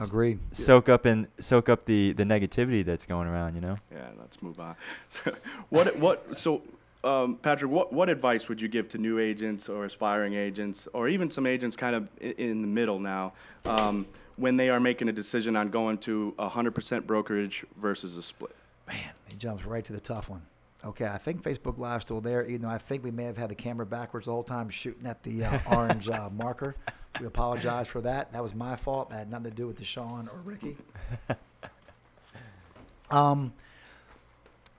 S3: Agreed.
S2: soak up and soak up the, the negativity that's going around, you know?
S1: Yeah, let's move on. So, what what so um, Patrick, what what advice would you give to new agents or aspiring agents, or even some agents kind of in, in the middle now, um, when they are making a decision on going to a hundred percent brokerage versus a split?
S3: Man, he jumps right to the tough one. Okay, I think Facebook Live's still there, even though I think we may have had the camera backwards the whole time shooting at the uh, orange uh, marker. We apologize for that. That was my fault. That had nothing to do with DeShawn or Ricky. Um,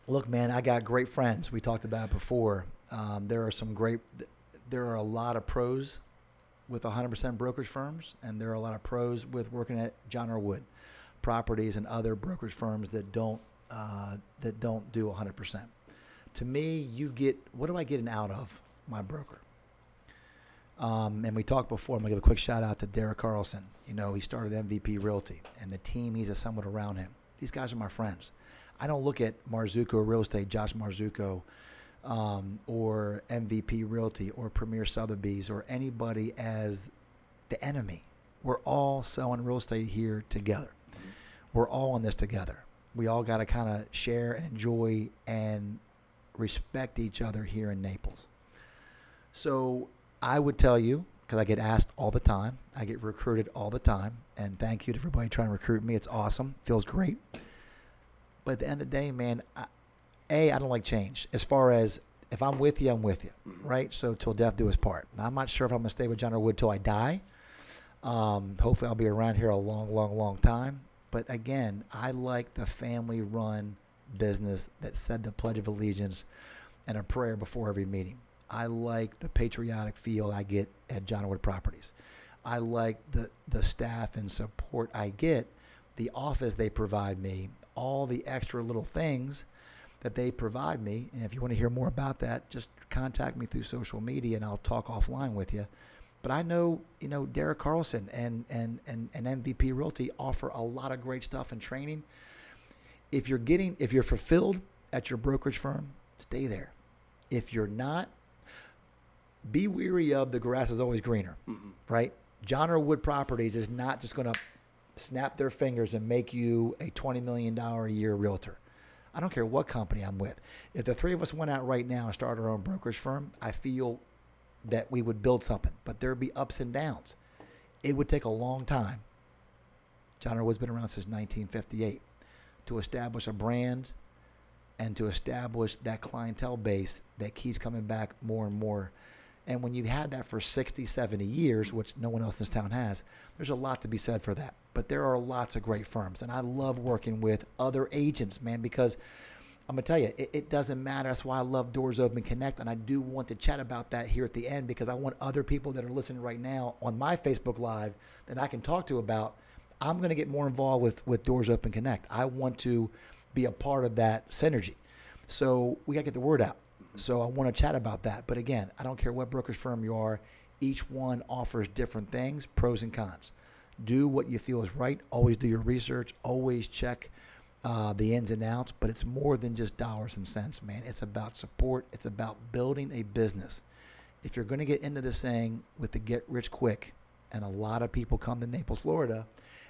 S3: look, man, I got great friends. We talked about it before. Um, there are some great. There are a lot of pros with 100% brokerage firms, and there are a lot of pros with working at John R. Wood properties and other brokerage firms that don't uh, that don't do 100%. To me, you get what do I get an out of my broker? Um, and we talked before. I'm gonna give a quick shout out to Derek Carlson. You know, he started MVP Realty, and the team he's assembled around him. These guys are my friends. I don't look at Marzucco Real Estate, Josh Marzucco, um, or MVP Realty, or Premier Sotheby's, or anybody as the enemy. We're all selling real estate here together. We're all in this together. We all got to kind of share and enjoy and respect each other here in Naples. So I would tell you, because I get asked all the time, I get recruited all the time, and thank you to everybody trying to recruit me. It's awesome, feels great. But at the end of the day, man, I, a I don't like change. As far as if I'm with you, I'm with you, right? So till death do us part. Now, I'm not sure if I'm gonna stay with John R. Wood till I die. Um, hopefully, I'll be around here a long, long, long time. But again, I like the family-run business that said the Pledge of Allegiance and a prayer before every meeting. I like the patriotic feel I get at John Wood Properties. I like the the staff and support I get, the office they provide me, all the extra little things that they provide me. And if you want to hear more about that, just contact me through social media and I'll talk offline with you. But I know, you know, Derek Carlson and, and, and, and MVP Realty offer a lot of great stuff and training. If you're getting, if you're fulfilled at your brokerage firm, stay there. If you're not, be weary of the grass is always greener, right? John R. Wood Properties is not just going to snap their fingers and make you a $20 million a year realtor. I don't care what company I'm with. If the three of us went out right now and started our own brokerage firm, I feel that we would build something, but there'd be ups and downs. It would take a long time. John Wood's been around since 1958 to establish a brand and to establish that clientele base that keeps coming back more and more. And when you've had that for 60, 70 years, which no one else in this town has, there's a lot to be said for that. But there are lots of great firms. And I love working with other agents, man, because I'm going to tell you, it, it doesn't matter. That's why I love Doors Open Connect. And I do want to chat about that here at the end because I want other people that are listening right now on my Facebook Live that I can talk to about. I'm going to get more involved with, with Doors Open Connect. I want to be a part of that synergy. So we got to get the word out. So I want to chat about that. But again, I don't care what brokerage firm you are. Each one offers different things, pros and cons. Do what you feel is right. Always do your research. Always check uh, the ins and outs. But it's more than just dollars and cents, man. It's about support. It's about building a business. If you're going to get into this thing with the get rich quick, and a lot of people come to Naples, Florida,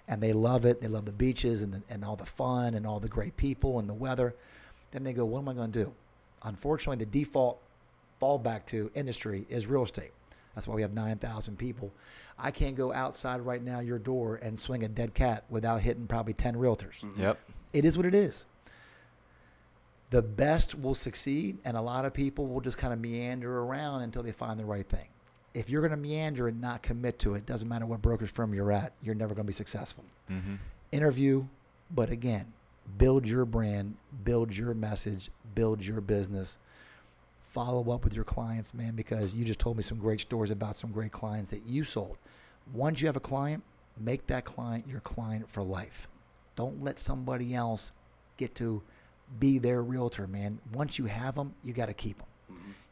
S3: and they love it. They love the beaches and the, and all the fun and all the great people and the weather. Then they go, what am I going to do? Unfortunately, the default fallback to industry is real estate. That's why we have 9,000 people. I can't go outside right now your door and swing a dead cat without hitting probably 10 realtors. Mm-hmm.
S2: Yep.
S3: It is what it is. The best will succeed, and a lot of people will just kind of meander around until they find the right thing. If you're going to meander and not commit to it, doesn't matter what brokerage firm you're at, you're never going to be successful.
S2: Mm-hmm.
S3: Interview, but again, build your brand, build your message, build your business. Follow up with your clients, man, because you just told me some great stories about some great clients that you sold. Once you have a client, make that client your client for life. Don't let somebody else get to be their realtor, man. Once you have them, you got to keep them.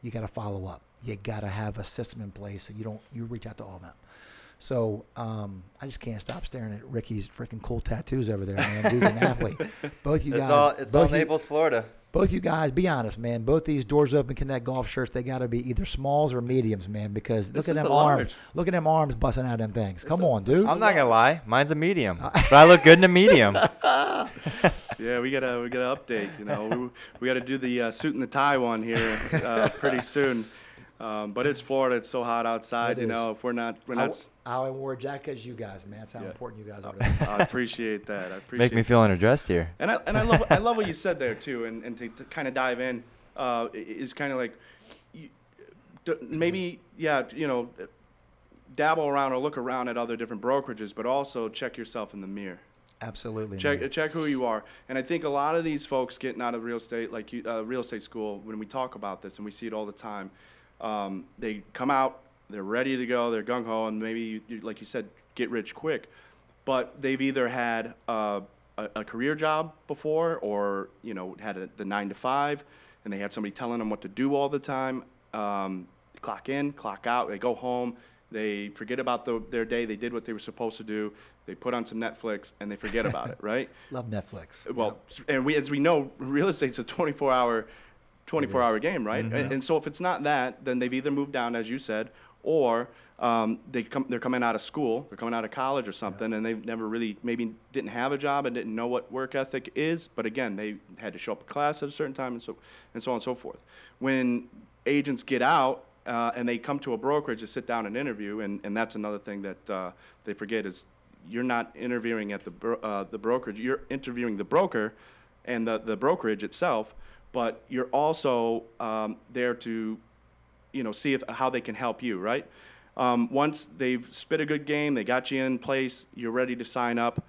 S3: You got to follow up. You got to have a system in place so you don't you reach out to all of them. So um, I just can't stop staring at Ricky's freaking cool tattoos over there, man. Dude's an athlete. Both you
S2: It's
S3: guys,
S2: all it's all
S3: both you,
S2: Naples, Florida.
S3: both you guys, be honest, man. Both these doors open connect golf shirts, they got to be either smalls or mediums, man. Because
S1: This
S3: look at them arms,
S1: large.
S3: look at them arms busting out of them things. Come on, dude.
S2: I'm not gonna lie, mine's a medium,
S3: Uh,
S2: but I look good in a medium.
S1: Yeah, we gotta we gotta update. You know, we, we gotta do the uh, suit and the tie one here uh, pretty soon. Um, but it's Florida. It's so hot outside.
S3: It
S1: you
S3: is.
S1: know, if we're not we're
S3: I,
S1: not.
S3: w-
S1: s-
S3: I wore a jacket as you guys, man. That's how
S1: Yeah.
S3: important you guys are.
S1: I,
S3: to me.
S1: I appreciate that. I appreciate.
S2: Make me feel underdressed here.
S1: And I and I love I love what you said there too, and and to, to kind of dive in uh, is kind of like you, maybe yeah you know dabble around or look around at other different brokerages, but also check yourself in the mirror.
S3: Absolutely.
S1: Check
S3: man.
S1: check who you are, and I think a lot of these folks getting out of real estate, like you, uh, real estate school, when we talk about this, and we see it all the time, um, they come out, they're ready to go, they're gung ho, and maybe you, you, like you said, get rich quick, but they've either had uh, a, a career job before, or you know had a, the nine to five, and they had somebody telling them what to do all the time. Um, clock in, clock out. They go home. They forget about the, their day. They did what they were supposed to do. They put on some Netflix and they forget about it, right?
S3: Love Netflix.
S1: Well, and we, as we know, real estate's a 24 hour, 24 hour game, right? And, and so if it's not that, then they've either moved down, as you said, or um, they come, they're coming out of school, they're coming out of college or something, and they've never really maybe didn't have a job and didn't know what work ethic is. But again, they had to show up at class at a certain time, and so and so on and so forth. When agents get out uh, and they come to a brokerage to sit down and interview, and, and that's another thing that uh, they forget is you're not interviewing at the bro- uh, the brokerage, you're interviewing the broker and the, the brokerage itself, but you're also um, there to you know, see if, how they can help you, right? Um, once they've spit a good game, they got you in place, you're ready to sign up.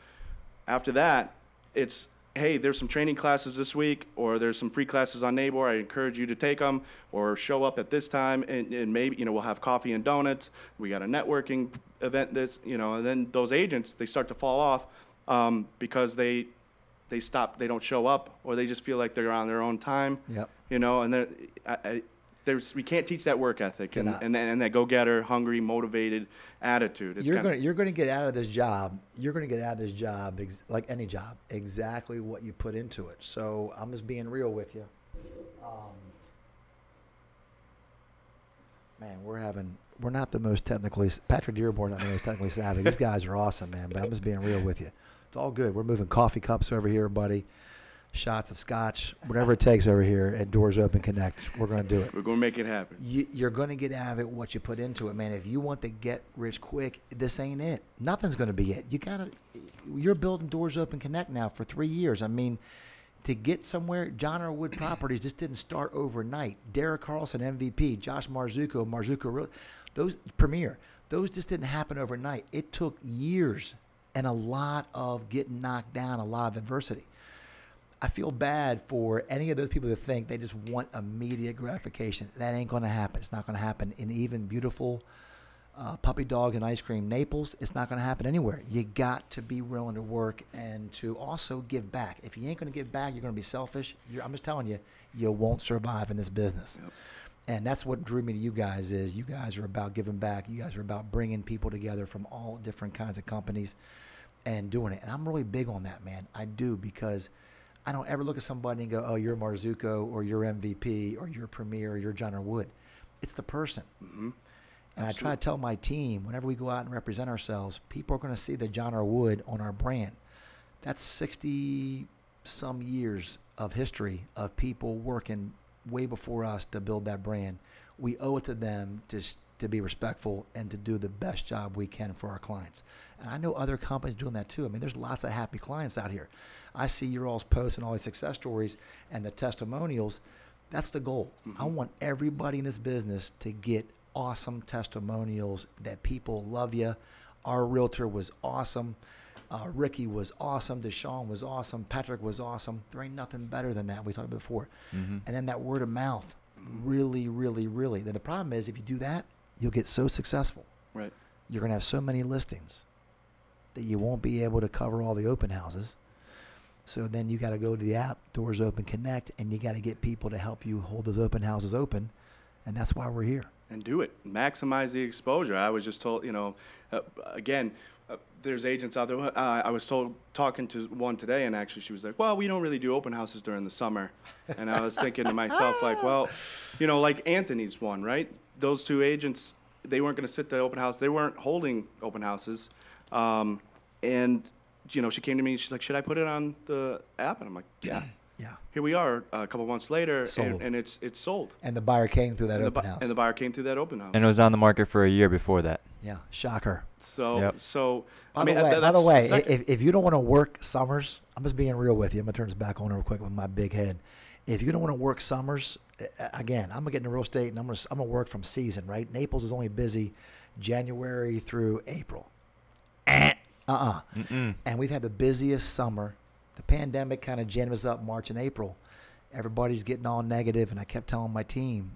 S1: After that, it's, hey, there's some training classes this week, or there's some free classes on NABOR. I encourage you to take them, or show up at this time, and, and maybe, you know, we'll have coffee and donuts. We got a networking event this, you know, and then those agents, they start to fall off um, because they, they stop, they don't show up, or they just feel like they're on their own time.
S3: Yep.
S1: You know, and I, I, there's we can't teach that work ethic and,
S3: Cannot.
S1: and, and that go-getter, hungry, motivated attitude. It's
S3: you're
S1: kinda-
S3: going to you're to get out of this job. You're to get out of this job ex- like any job, exactly what you put into it. So I'm just being real with you. Um, man, we're having we're not the most technically Patrick Dearborn not the most technically savvy. These guys are awesome, man. But I'm just being real with you. It's all good. We're moving coffee cups over here, buddy. Shots of scotch, whatever it takes over here at Doors Open Connect. We're going to do it
S1: We're going to make it happen.
S3: you, you're going to get out of it what you put into it, man. If you want to get rich quick, this ain't it. Nothing's going to be it. You got to. You're building Doors Open Connect now for three years. I mean, to get somewhere, John R. Wood Properties just didn't start overnight. Derek Carlson, MVP, Josh Marzucco, Marzucco, Real- those Premier, those just didn't happen overnight. It took years and a lot of getting knocked down, a lot of adversity. I feel bad for any of those people that think they just want immediate gratification. That ain't going to happen. It's not going to happen in even beautiful uh, puppy dog and ice cream Naples. It's not going to happen anywhere. You got to be willing to work and to also give back. If you ain't going to give back, you're going to be selfish. You're, I'm just telling you, you won't survive in this business.
S1: Yep.
S3: And that's what drew me to you guys is you guys are about giving back. You guys are about bringing people together from all different kinds of companies and doing it. And I'm really big on that, man. I do because I don't ever look at somebody and go, "Oh, you're Marzucco or you're MVP or you're Premier or you're John R. Wood." It's the person.
S1: hmm
S3: And I try to tell my team whenever we go out and represent ourselves, people are going to see the John R. Wood on our brand. That's 60 some years of history of people working way before us to build that brand. We owe it to them to, to be respectful and to do the best job we can for our clients. And I know other companies doing that too. I mean, there's lots of happy clients out here. I see your all's posts and all these success stories and the testimonials. That's the goal. I mm-hmm. want everybody in this business to get awesome testimonials that people love you. Our realtor was awesome. Uh, Ricky was awesome. DeShawn was awesome. Patrick was awesome. There ain't nothing better than that. We talked about before.
S2: Mhm.
S3: And then that word of mouth, really, really, really. Then the problem is if you do that, you'll get so successful.
S1: Right.
S3: You're going to have so many listings that you won't be able to cover all the open houses. So then you got to go to the app, Doors Open Connect, and you got to get people to help you hold those open houses open. And that's why we're here.
S1: And do it. Maximize the exposure. I was just told, you know, uh, again, uh, there's agents out there. Uh, I was told talking to one today, and actually she was like, "Well, we don't really do open houses during the summer." And I was thinking to myself, like, well, you know, like Anthony's one, right? Those two agents, they weren't going to sit the open house. They weren't holding open houses, um, and you know, she came to me. and She's like, "Should I put it on the app?" And I'm like, "Yeah."
S3: Yeah.
S1: Here we are, uh, a couple months later,
S3: Sold.
S1: and, and it's it's sold.
S3: And the buyer came through that
S1: and, the,
S3: open
S1: bu-
S3: house.
S1: and the buyer came through that open house.
S2: And it was on the market for a year before that.
S3: yeah. Shocker.
S1: So,
S2: Yep.
S1: so
S3: By
S1: I mean,
S3: the way,
S1: that-
S3: by the
S1: that's
S3: way,
S1: second-
S3: if, if you don't want to work summers, I'm just being real with you. I'm gonna turn this back on real quick with my big head. If you don't want to work summers, uh, again, I'm gonna get into real estate and I'm gonna I'm gonna work from season. Right? Naples is only busy January through April. Uh uh. And we've had the busiest summer. The pandemic kind of jammed us up March and April. Everybody's getting all negative, and I kept telling my team,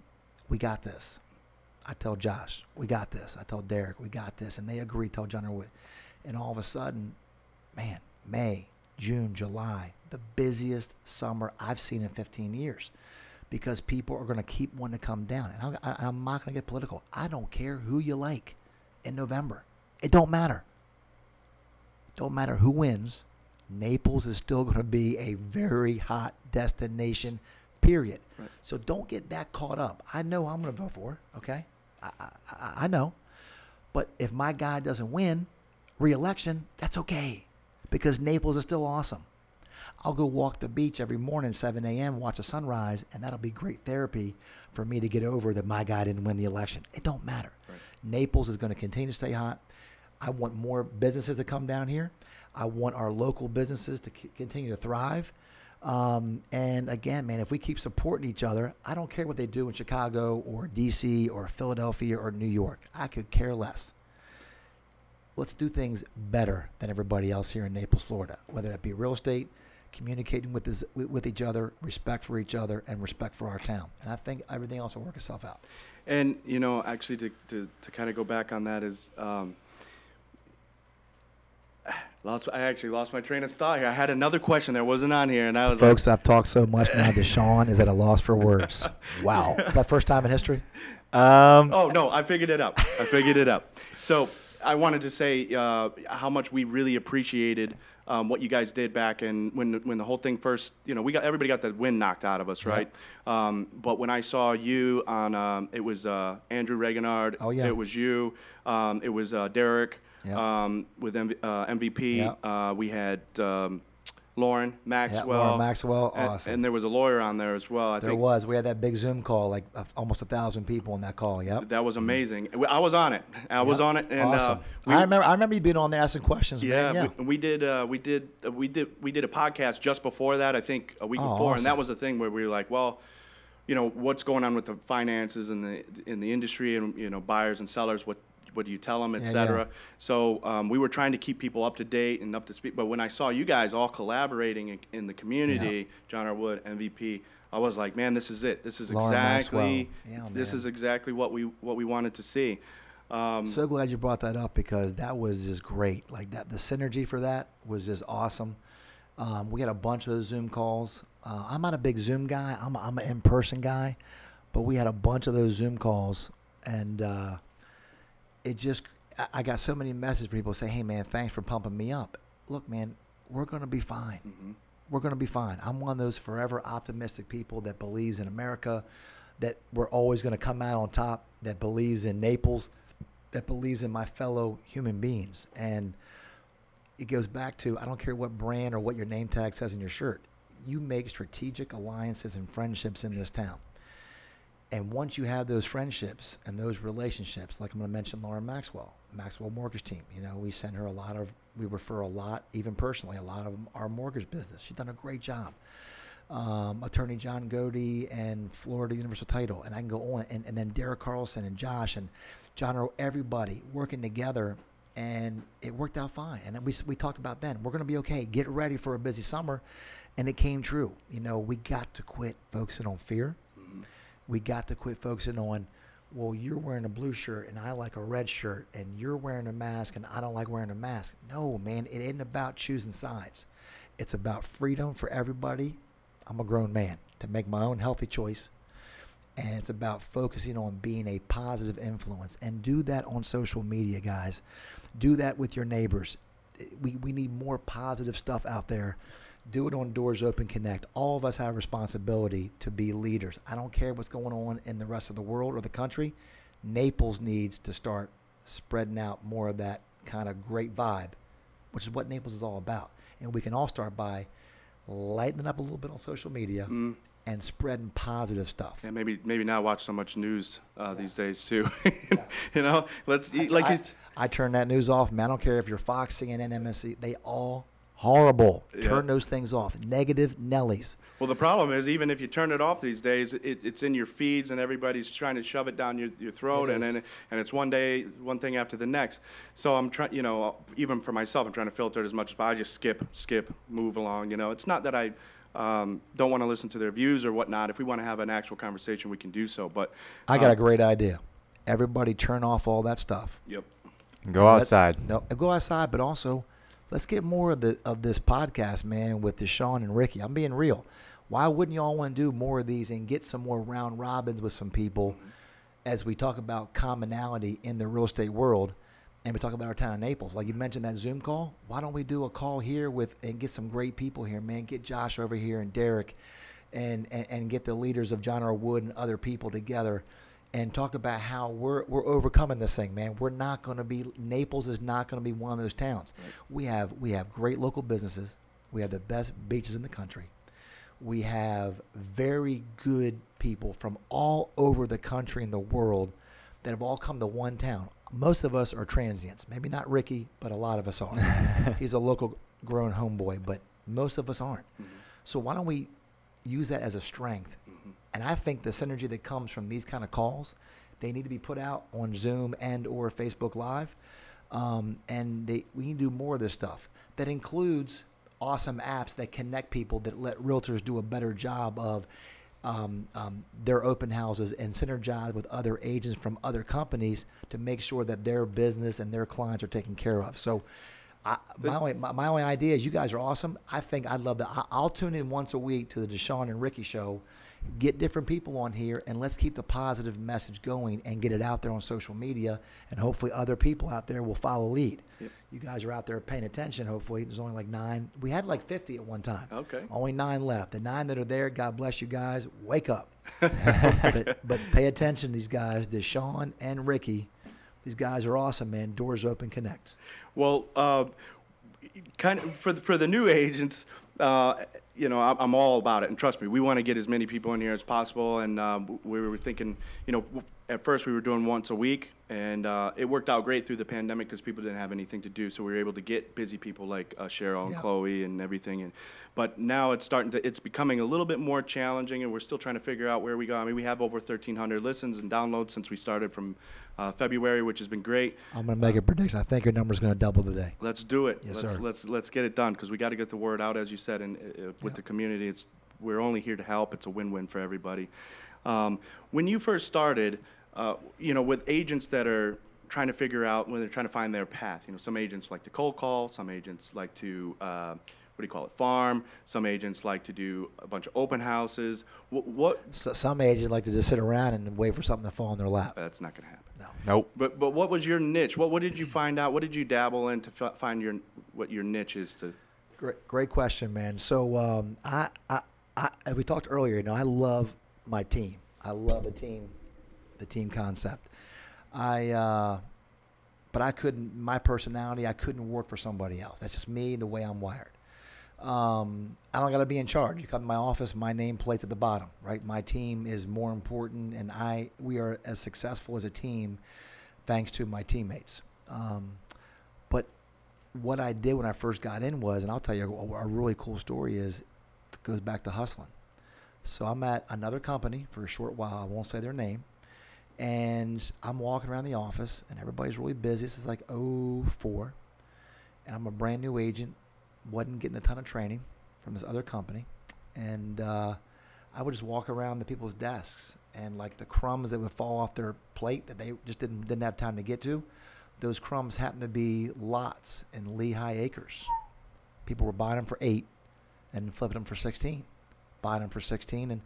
S3: "We got this." I tell Josh, "We got this." I tell Derek, "We got this," and they agree. Tell John Wood, and all of a sudden, man, May, June, July, the busiest summer I've seen in 15 years, because people are going to keep wanting to come down. And I- I'm not going to get political. I don't care who you like in November. It don't matter. It Don't matter who wins. Naples is still going to be a very hot destination, period.
S1: Right.
S3: So don't get that caught up. I know I'm going to vote for. Okay, I, I, I- know. But if my guy doesn't win re-election, that's okay, because Naples is still awesome. I'll go walk the beach every morning, 7 a.m., watch the sunrise, and that'll be great therapy for me to get over that my guy didn't win the election. It don't matter.
S1: Right.
S3: Naples is going to continue to stay hot. I want more businesses to come down here. I want our local businesses to c- continue to thrive. Um, and again, man, if we keep supporting each other, I don't care what they do in Chicago or DC or Philadelphia or New York. I could care less. Let's do things better than everybody else here in Naples, Florida, whether that be real estate, communicating with, this, with, each other, respect for each other, and respect for our town. And I think everything else will work itself out.
S1: And you know, actually, to to, to kind of go back on that is, um, lost. I actually lost my train of thought here. I had another question that wasn't on here, and I was
S3: Folks, I've talked so much now. DeShawn is at a loss for words. Wow. Is that first time in history?
S2: Um,
S1: "Oh no, I figured it out. I figured it out." So I wanted to say uh, how much we really appreciated. Um, what you guys did back and when the, when the whole thing first, you know, we got everybody got the wind knocked out of us,
S3: Yeah.
S1: right? Um, but when I saw you on, um, it was uh, Andrew Reganard.
S3: Oh, yeah.
S1: It was you. Um, it was uh, Derek
S3: Yeah.
S1: um, with MV, uh, MVP.
S3: Yeah.
S1: Uh, we had um, Lauren Maxwell.
S3: Lauren Maxwell,
S1: and,
S3: awesome.
S1: And there was a lawyer on there as well. I
S3: There
S1: think
S3: was. We had that big Zoom call, like uh, almost a thousand people on that call. Yep.
S1: that was amazing. I was on it. I was on it, and
S3: awesome.
S1: uh, we,
S3: I remember. I remember you being on there asking questions.
S1: yeah,
S3: yeah.
S1: We, we did. Uh, we did. Uh, we did. We did a podcast just before that. I think a week
S3: Oh,
S1: before, and that was the thing where we were like, well, you know, what's going on with the finances and the in the industry, and you know, buyers and sellers. What what do you tell them, et
S3: Yeah, yeah.
S1: So um, we were trying to keep people up to date and up to speed. But when I saw you guys all collaborating in, in the community, John R. Wood, MVP, I was like, man, this is it. This is
S3: Lauren
S1: exactly.
S3: Yeah,
S1: this is exactly what we what we wanted to see. Um,
S3: So glad you brought that up because that was just great. Like that, the synergy for that was just awesome. Um, we had a bunch of those Zoom calls. Uh, I'm not a big Zoom guy. I'm a, I'm an in-person guy, but we had a bunch of those Zoom calls, and uh, it just I, got so many messages from people say, "Hey man, thanks for pumping me up." Look, man, we're gonna be fine.
S1: mhm.
S3: We're gonna be fine. I'm one of those forever optimistic people that believes in America, that we're always gonna come out on top. That believes in Naples, that believes in my fellow human beings, and it goes back to I don't care what brand or what your name tag says in your shirt. You make strategic alliances and friendships in this town. And once you have those friendships and those relationships, like I'm going to mention Lauren Maxwell, Maxwell Mortgage Team, you know, we send her a lot of, we refer a lot, even personally, a lot of our mortgage business. She's done a great job. Um, attorney John Godey and Florida Universal Title, and I can go on, and, and then Derek Carlson and Josh and John, Rowe, everybody working together, and it worked out fine. And we, we talked about then, we're going to be okay. Get ready for a busy summer. And it came true. You know, we got to quit focusing on fear we got to quit focusing on well you're wearing a blue shirt and i like a red shirt and you're wearing a mask and i don't like wearing a mask. No man it isn't about choosing sides. It's about freedom for everybody. I'm a grown man to make my own healthy choice. And it's about focusing on being a positive influence. And do that on social media guys. Do that with your neighbors. We, we need more positive stuff out there do it on doors open connect all of us have a responsibility to be leaders i don't care what's going on in the rest of the world or the country naples needs to start spreading out more of that kind of great vibe which is what naples is all about and we can all start by lightening up a little bit on social media
S1: Mm.
S3: and spreading positive stuff
S1: Yeah, maybe maybe not watch so much news uh, these days too. you know, let's
S3: I,
S1: like
S3: I. I turn that news off, man. I don't care if you're Fox, CNN, MSC. They all horrible.
S1: Yeah.
S3: Turn those things off. Negative Nellies.
S1: Well, the problem is even if you turn it off these days, it, it's in your feeds and everybody's trying to shove it down your, your throat,
S3: It
S1: and
S3: is.
S1: then and it's one day one thing after the next. So I'm trying, you know, even for myself, I'm trying to filter it as much as possible. I just skip, skip, move along. You know, it's not that I. Um, don't want to listen to their views or whatnot. If we want to have an actual conversation, we can do so. But
S3: I got a
S1: um,
S3: great idea. Everybody turn off all that stuff.
S1: Yep.
S2: Go
S3: Let-
S2: outside.
S3: No, go outside, but also let's get more of the of this podcast, man, with DeShawn and Ricky. I'm being real. Why wouldn't y'all want to do more of these and get some more round robins with some people as we talk about commonality in the real estate world and we talk about our town of Naples? Like you mentioned that Zoom call. Why don't we do a call here with and get some great people here, man? Get Josh over here and Derek and, and, and get the leaders of John R. Wood and other people together and talk about how we're we're overcoming this thing, man. We're not going to be Naples is not going to be one of those towns.
S1: Right.
S3: We have we have great local businesses. We have the best beaches in the country. We have very good people from all over the country and the world that have all come to one town. Most of us are transients. Maybe not Ricky, but a lot of us are. He's a local grown homeboy, but most of us aren't.
S1: Mhm.
S3: So why don't we use that as a strength
S1: Mhm.
S3: and I think the synergy that comes from these kind of calls, they need to be put out on Zoom and or Facebook Live, um, and they, we need to do more of this stuff. That includes awesome apps that connect people that let realtors do a better job of um, um, their open houses and synergize with other agents from other companies to make sure that their business and their clients are taken care of. So. I, my, only, my, my only idea is you guys are awesome. I think I'd love to. I, I'll tune in once a week to the DeShawn and Ricky show, get different people on here, and let's keep the positive message going and get it out there on social media. And hopefully, other people out there will follow lead.
S1: Yep.
S3: You guys are out there paying attention. Hopefully, there's only like nine. We had like 50 at one time.
S1: Okay.
S3: Only nine left. The nine that are there, God bless you guys. Wake up. but, but pay attention, to these guys, DeShawn and Ricky. These guys are awesome, man. Doors open, connect.
S1: Well, uh, kind of for the, for the new agents, uh, you know, I'm, all about it, and trust me, we want to get as many people in here as possible. And uh, we were thinking, you know, at first we were doing once a week, and uh, it worked out great through the pandemic because people didn't have anything to do, so we were able to get busy people like uh, Cheryl and
S3: Yeah.
S1: Chloe and everything. And but now it's starting to, it's becoming a little bit more challenging, and we're still trying to figure out where we go. I mean, we have over 1,300 listens and downloads since we started from uh, February, which has been great.
S3: I'm going to make a prediction. I think your number is going to double today.
S1: Let's do it.
S3: Yes,
S1: let's,
S3: sir.
S1: Let's let's get it done because we got to get the word out, as you said, and uh, with
S3: Yeah.
S1: the community, it's we're only here to help. It's a win-win for everybody. Um, when you first started, uh, you know, with agents that are trying to figure out when they're trying to find their path. You know, some agents like to cold call. Some agents like to uh, what do you call it, farm. Some agents like to do a bunch of open houses. What? what
S3: So, some agents like to just sit around and wait for something to fall in their lap.
S1: that's not going to happen.
S3: No.
S2: Nope.
S1: But but what was your niche? What what did you find out? What did you dabble in to fi- find your what your niche is to?
S3: Great, great question, man. So um, I, I, I, we talked earlier, you know, I love my team. I love a team, the team concept. I, uh, but I couldn't. My personality, I couldn't work for somebody else. That's just me, the way I'm wired. Um, I don't got to be in charge. You come to my office, my nameplate's at the bottom, right? My team is more important, and I we are as successful as a team thanks to my teammates. Um, but what I did when I first got in was, and I'll tell you a, a really cool story is, it goes back to hustling. So I'm at another company for a short while. I won't say their name. And I'm walking around the office, and everybody's really busy. This is like 04. And I'm a brand new agent, wasn't getting a ton of training from this other company. And uh, I would just walk around the people's desks, and like the crumbs that would fall off their plate that they just didn't, didn't have time to get to, those crumbs happened to be lots in Lehigh Acres. People were buying them for eight and flipping them for 16, buying them for 16. And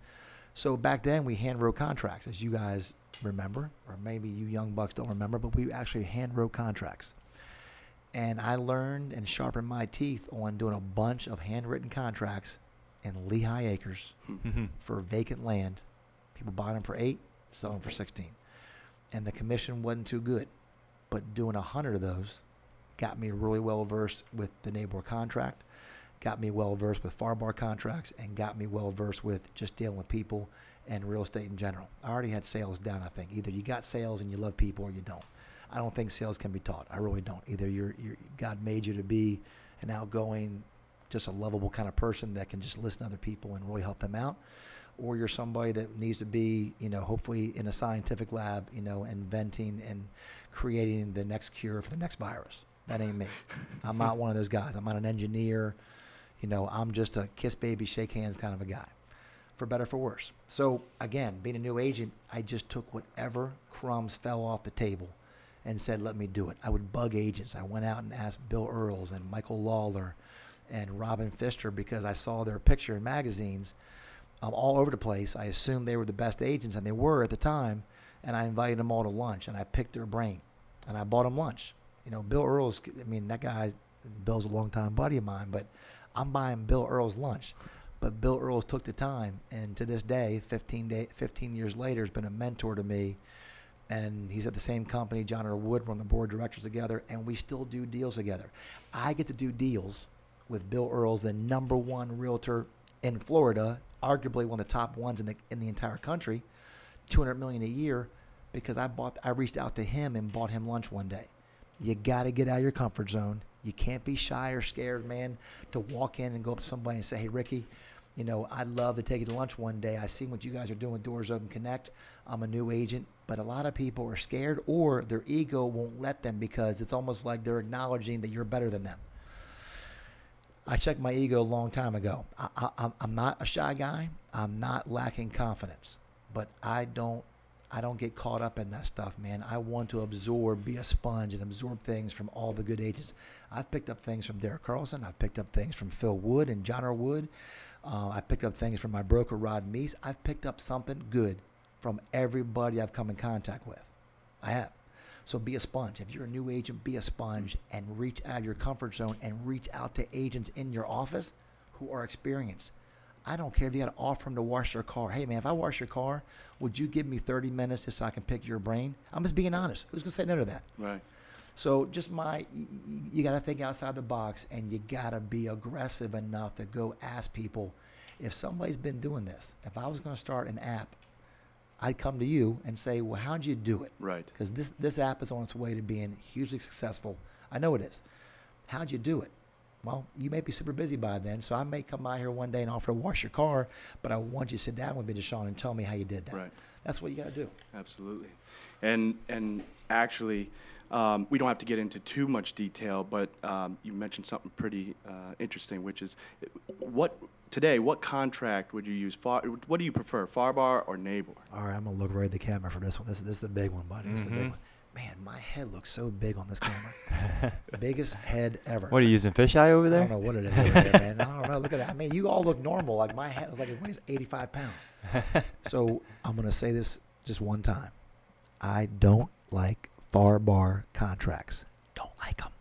S3: so back then we hand wrote contracts, as you guys remember, or maybe you young bucks don't remember, but we actually hand wrote contracts. And I learned and sharpened my teeth on doing a bunch of handwritten contracts in Lehigh Acres hmm. for vacant land. People buying them for eight, selling them for 16. And the commission wasn't too good. But doing a hundred of those got me really well versed with the NABOR contract, got me well versed with FARBAR contracts, and got me well versed with just dealing with people and real estate in general. I already had sales down, I think. Either you got sales and you love people or you don't. I don't think sales can be taught. I really don't. Either you're, you're God made you to be an outgoing, just a lovable kind of person that can just listen to other people and really help them out, or you're somebody that needs to be, you know, hopefully in a scientific lab, you know, inventing and creating the next cure for the next virus. That ain't me. I'm not one of those guys. I'm not an engineer. You know, I'm just a kiss baby, shake hands kind of a guy, for better for worse. So again, being a new agent, I just took whatever crumbs fell off the table and said, let me do it. I would bug agents. I went out and asked Bill Earls and Michael Lawler and Robin Pfister because I saw their picture in magazines um, all over the place. I assumed they were the best agents, and they were at the time. And I invited them all to lunch, and I picked their brain, and I bought them lunch. You know, Bill Earls. I mean, that guy, Bill's a longtime buddy of mine, but I'm buying Bill Earls lunch. But Bill Earls took the time, and to this day, 15 day, 15 years later, has been a mentor to me. And he's at the same company. John R. Wood, we're on the board of directors together, and we still do deals together. I get to do deals with Bill Earls, the number one realtor in Florida, arguably one of the top ones in the in the entire country, 200 million a year, because I bought I reached out to him and bought him lunch one day. You got to get out of your comfort zone. You can't be shy or scared, man, to walk in and go up to somebody and say, "Hey, Ricky, you know, I'd love to take you to lunch one day. I see what you guys are doing with Doors Open Connect. I'm a new agent, but a lot of people are scared or their ego won't let them because it's almost like they're acknowledging that you're better than them. I checked my ego a long time ago. I, I, I'm not a shy guy. I'm not lacking confidence, but I don't I don't get caught up in that stuff, man. I want to absorb, be a sponge, and absorb things from all the good agents. I've picked up things from Derek Carlson. I've picked up things from Phil Wood and John R. Wood. Uh, I picked up things from my broker, Rod Meese. I've picked up something good from everybody I've come in contact with. I have. So be a sponge. If you're a new agent, be a sponge and reach out of your comfort zone and reach out to agents in your office who are experienced. I don't care if you got to offer them to wash their car. Hey, man, if I wash your car, would you give me 30 minutes just so I can pick your brain? I'm just being honest. Who's going to say no to that?
S1: Right.
S3: So just my, you, got to think outside the box and you got to be aggressive enough to go ask people if somebody's been doing this. If I was going to start an app, I'd come to you and say, well, how'd you do it?
S1: Right.
S3: Because this, this app is on its way to being hugely successful. I know it is. How'd you do it? Well, you may be super busy by then, so I may come by here one day and offer to wash your car, but I want you to sit down with me, DeShawn, and tell me how you did that.
S1: Right.
S3: That's what you got to do.
S1: Absolutely. And and actually, um, we don't have to get into too much detail, but um, you mentioned something pretty uh, interesting, which is what today. What contract would you use? Far, what do you prefer, FARBAR or NABOR?
S3: All right, I'm gonna look right at the camera for this one. This, this is the big one, buddy. This is the big
S2: Mhm.
S3: one. Man, my head looks so big on this camera. Biggest head ever.
S2: What are you using fisheye over there?
S3: I
S2: there?
S3: don't know what it is over there, man. I don't know. Look at that. I mean, you all look normal. Like my head is like it weighs 85 pounds. So I'm gonna say this just one time. I don't like FARBAR contracts. Don't like them.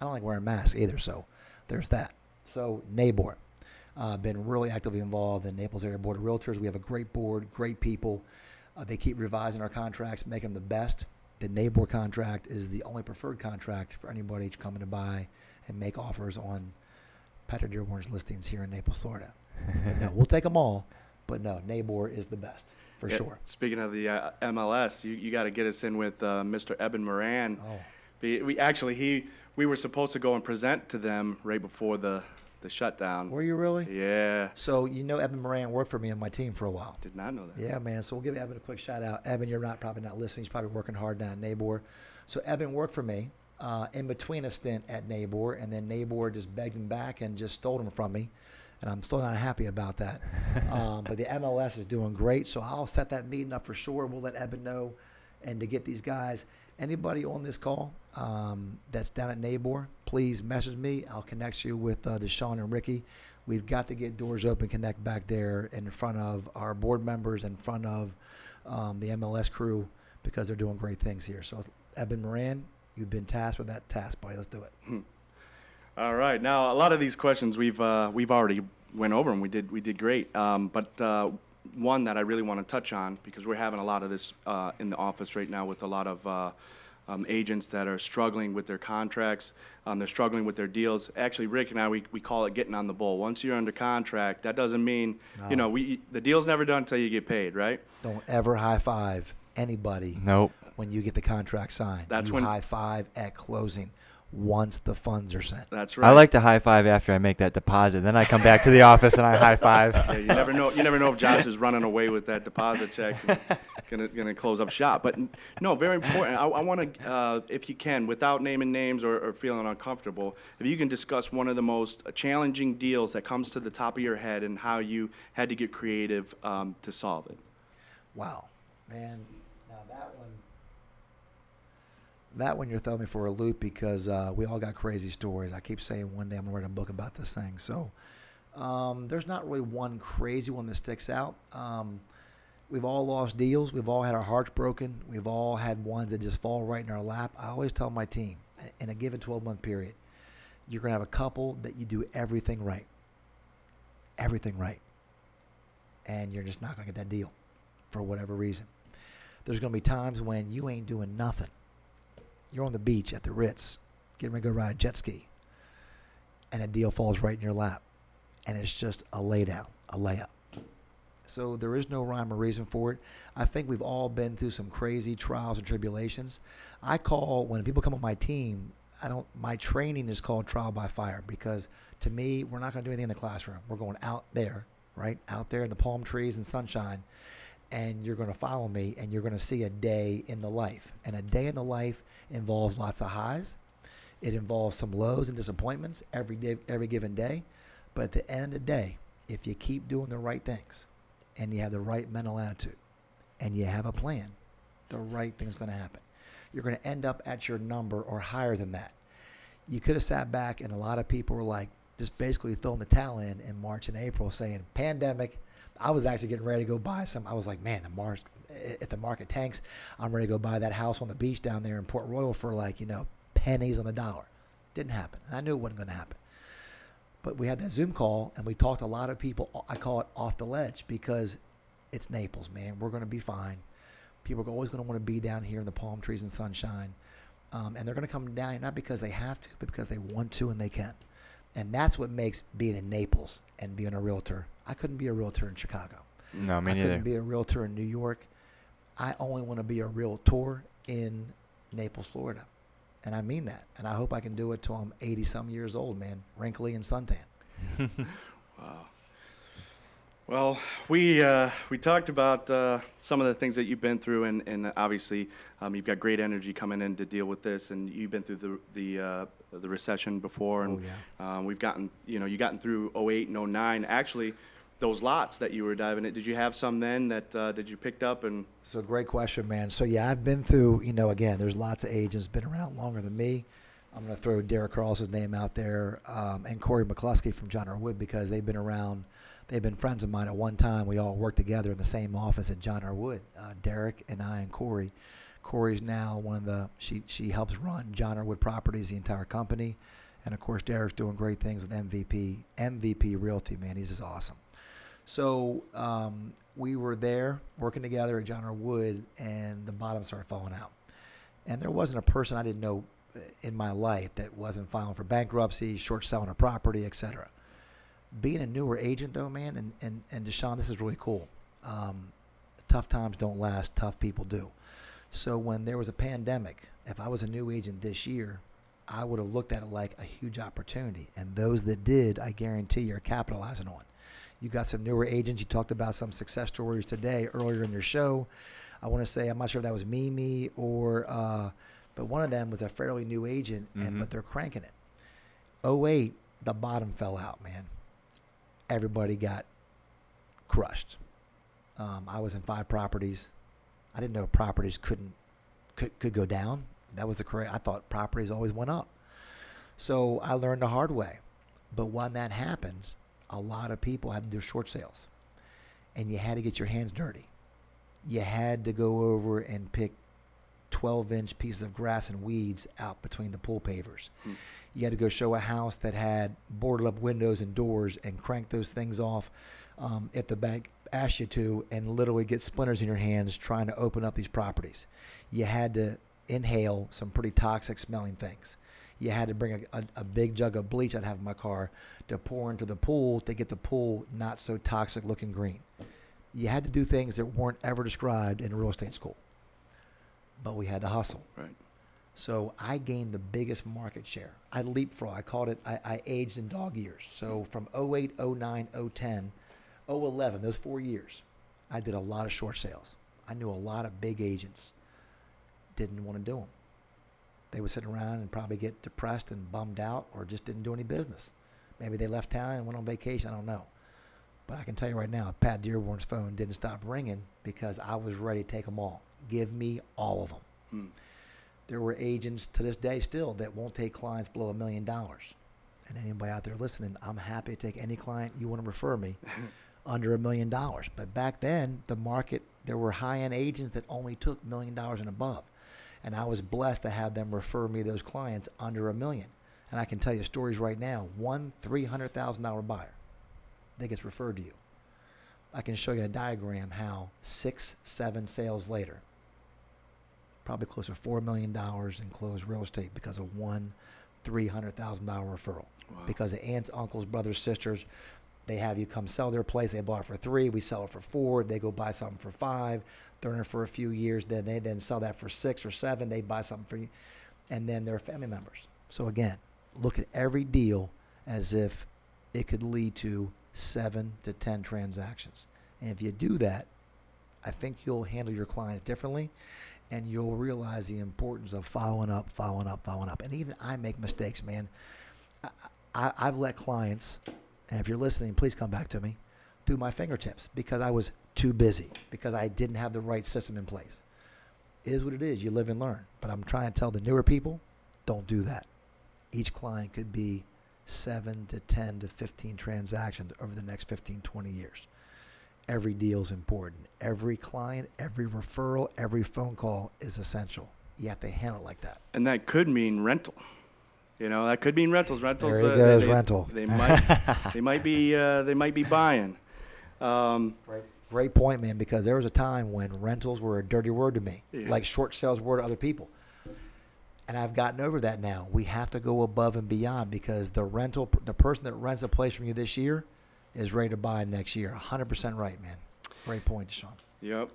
S3: I don't like wearing masks either. So there's that. So NABOR, uh, been really actively involved in Naples Area Board of Realtors. We have a great board, great people. Uh, they keep revising our contracts, making them the best. The NABOR contract is the only preferred contract for anybody coming to buy and make offers on Patrick Dearborn's listings here in Naples, Florida. No, we'll take them all, but no, NABOR is the best for
S1: Yeah,
S3: sure.
S1: Speaking of the uh, MLS, you, you got to get us in with uh, Mr. Evan Moran.
S3: Oh,
S1: We, we actually he we were supposed to go and present to them right before the the shutdown.
S3: were you really?
S1: Yeah,
S3: So you know Evan Moran worked for me on my team for a while.
S1: did not know that.
S3: Yeah, man. So we'll give Evan a quick shout out. Evan, you're not probably not listening. He's probably working hard down at NABOR. So Evan worked for me uh, in between a stint at NABOR, and then NABOR just begged him back and just stole him from me. And I'm still not happy about that. um, but the MLS is doing great, so I'll set that meeting up for sure. We'll let Evan know, and to get these guys. Anybody on this call um, that's down at NABOR, please message me. I'll connect you with uh, DeShawn and Ricky. We've got to get doors open, connect back there in front of our board members, in front of um, the MLS crew, because they're doing great things here. So, Evan Moran, you've been tasked with that task, buddy. Let's do it.
S1: All right. Now a lot of these questions we've uh, we've already went over them. We did we did great. Um, but uh, one that I really want to touch on because we're having a lot of this uh, in the office right now with a lot of. Uh, um, agents that are struggling with their contracts, um, they're struggling with their deals. Actually, Rick and I, we, we call it getting on the bull. Once you're under contract, that doesn't mean, you know, we the deal's never done until you get paid, right?
S3: Don't ever high five anybody
S2: Nope.
S3: when you get the contract signed.
S1: That's
S3: you
S1: when-
S3: high five at closing once the funds are sent.
S1: That's right.
S2: I like to high five after I make that deposit. Then I come back to the office and I high five.
S1: Yeah, you never know. You never know if Josh is running away with that deposit check, gonna gonna close up shop. But no, very important. I, I want to, uh, if you can, without naming names or, or feeling uncomfortable, if you can discuss one of the most challenging deals that comes to the top of your head and how you had to get creative um, to solve it.
S3: Wow, man. Now that one, that one you're throwing me for a loop because uh, we all got crazy stories. I keep saying one day I'm gonna write a book about this thing. So Um, there's not really one crazy one that sticks out. Um, we've all lost deals. We've all had our hearts broken. We've all had ones that just fall right in our lap. I always tell my team in a given 12 month period, you're going to have a couple that you do everything right. Everything right. And you're just not going to get that deal for whatever reason. There's going to be times when you ain't doing nothing. You're on the beach at the Ritz, getting ready to go ride a jet ski, and a deal falls right in your lap. And it's just a laydown, a layup. So there is no rhyme or reason for it. I think we've all been through some crazy trials and tribulations. I call when people come on my team, I don't my training is called trial by fire because to me, we're not going to do anything in the classroom. We're going out there, right? Out there in the palm trees and sunshine and you're going to follow me and you're going to see a day in the life. And a day in the life involves lots of highs. It involves some lows and disappointments every day, every given day. But at the end of the day, if you keep doing the right things and you have the right mental attitude and you have a plan, the right thing's going to happen. You're going to end up at your number or higher than that. You could have sat back and a lot of people were like, just basically throwing the towel in in March and April saying, pandemic, I was actually getting ready to go buy some. I was like, man, the market, if the market tanks, I'm ready to go buy that house on the beach down there in Port Royal for like, you know, pennies on the dollar. Didn't happen. And I knew it wasn't going to happen. But we had that Zoom call and we talked a lot of people. I call it off the ledge because it's Naples, man. We're going to be fine. People are always going to want to be down here in the palm trees and sunshine. Um, and they're going to come down here not because they have to, but because they want to and they can. And that's what makes being in Naples and being a realtor. I couldn't be a realtor in Chicago.
S2: No, me
S3: I
S2: neither.
S3: couldn't be a realtor in New York. I only want to be a realtor in Naples, Florida. And I mean that. And I hope I can do it till I'm 80 some years old, man, wrinkly and suntan.
S1: Wow. Well, we uh, we talked about uh, some of the things that you've been through, and, and obviously um, you've got great energy coming in to deal with this, and you've been through the the uh, the recession before, and
S3: Oh, yeah.
S1: um, we've gotten you know you gotten through 08 and 09. Actually, those lots that you were diving in, did you have some then that uh, did you picked up and
S3: So great question, man. So yeah, I've been through, you know, again, there's lots of agents been around longer than me. I'm going to throw Derek Carlson's name out there um, and Corey McCluskey from John R. Wood because they've been around. They've been friends of mine at one time. We all worked together in the same office at John R. Wood. Uh, Derek and I and Corey. Corey's now one of the she she helps run John R. Wood Properties, the entire company, and of course Derek's doing great things with MVP MVP Realty. Man, he's just awesome. So um, we were there working together at John R. Wood, and the bottom started falling out. And there wasn't a person I didn't know uh, in my life that wasn't filing for bankruptcy, short selling a property, etc. Being a newer agent, though, man, and, and, and DeShawn, this is really cool. Um, tough times don't last, tough people do. So when there was a pandemic, if I was a new agent this year, I would have looked at it like a huge opportunity. And those that did, I guarantee you're capitalizing on. You got some newer agents. You talked about some success stories today earlier in your show. I want to say I'm not sure if that was Mimi or, uh, but one of them was a fairly new agent, and
S2: Mhm.
S3: but they're cranking it. 08, the bottom fell out, man. Everybody got crushed. Um, I was in five properties. I didn't know properties couldn't could could go down. That was the correct. I thought properties always went up. So I learned the hard way. But when that happened, a lot of people had to do short sales, and you had to get your hands dirty. You had to go over and pick 12 inch pieces of grass and weeds out between the pool pavers.
S1: Hmm.
S3: You had to go show a house that had boarded up windows and doors and crank those things off um, if the bank asked you to, and literally get splinters in your hands trying to open up these properties. You had to inhale some pretty toxic smelling things. You had to bring a, a, a big jug of bleach I'd have in my car to pour into the pool to get the pool not so toxic looking green. You had to do things that weren't ever described in real estate school. But we had to hustle.
S1: right?
S3: So I gained the biggest market share. I leapfrog. I called it, I, I aged in dog years. So from 08, 09, 010, 011, those four years, I did a lot of short sales. I knew a lot of big agents didn't want to do them. They would sit around and probably get depressed and bummed out or just didn't do any business. Maybe they left town and went on vacation. I don't know. But I can tell you right now, Pat Dearborn's phone didn't stop ringing because I was ready to take them all. Give me all of them.
S1: Hmm.
S3: There were agents to this day still that won't take clients below a million dollars. and anybody out there listening, I'm happy to take any client you want to refer me under a million dollars. But back then, the market, there were high end agents that only took million dollars and above. And I was blessed to have them refer me those clients under a million. And I can tell you stories right now one $300,000 buyer that gets referred to you. I can show you in a diagram how six, seven sales later, probably close to $4 million in closed real estate because of one $300,000 referral.
S1: Wow.
S3: Because of aunts, uncles, brothers, sisters, they have you come sell their place. They bought it for three. We sell it for four. They go buy something for five. They're in it for a few years. Then they then sell that for six or seven. They buy something for you. And then they're family members. So again, look at every deal as if it could lead to seven to 10 transactions. And if you do that, I think you'll handle your clients differently and you'll realize the importance of following up, following up, following up. And even I make mistakes, man. I, I've let clients, and if you're listening, please come back to me, through my fingertips because I was too busy, because I didn't have the right system in place. It is what it is. You live and learn. But I'm trying to tell the newer people, don't do that. Each client could be seven to 10 to 15 transactions over the next 15, 20 years. Every deal is important. Every client, every referral, every phone call is essential. You have to handle it like that.
S1: And that could mean rental. You know, that could mean rentals. Rentals.
S3: There he
S1: uh,
S3: goes,
S1: they, they-
S3: rental.
S1: They might. they might be. Uh, they might be buying. Um,
S3: Right. Great point, man, because there was a time when rentals were a dirty word to me,
S1: Yeah.
S3: like short sales were to other people. And I've gotten over that now. We have to go above and beyond because the rental, the person that rents a place from you this year is ready to buy next year. 100% right, man. Great point, DeShawn.
S1: yep.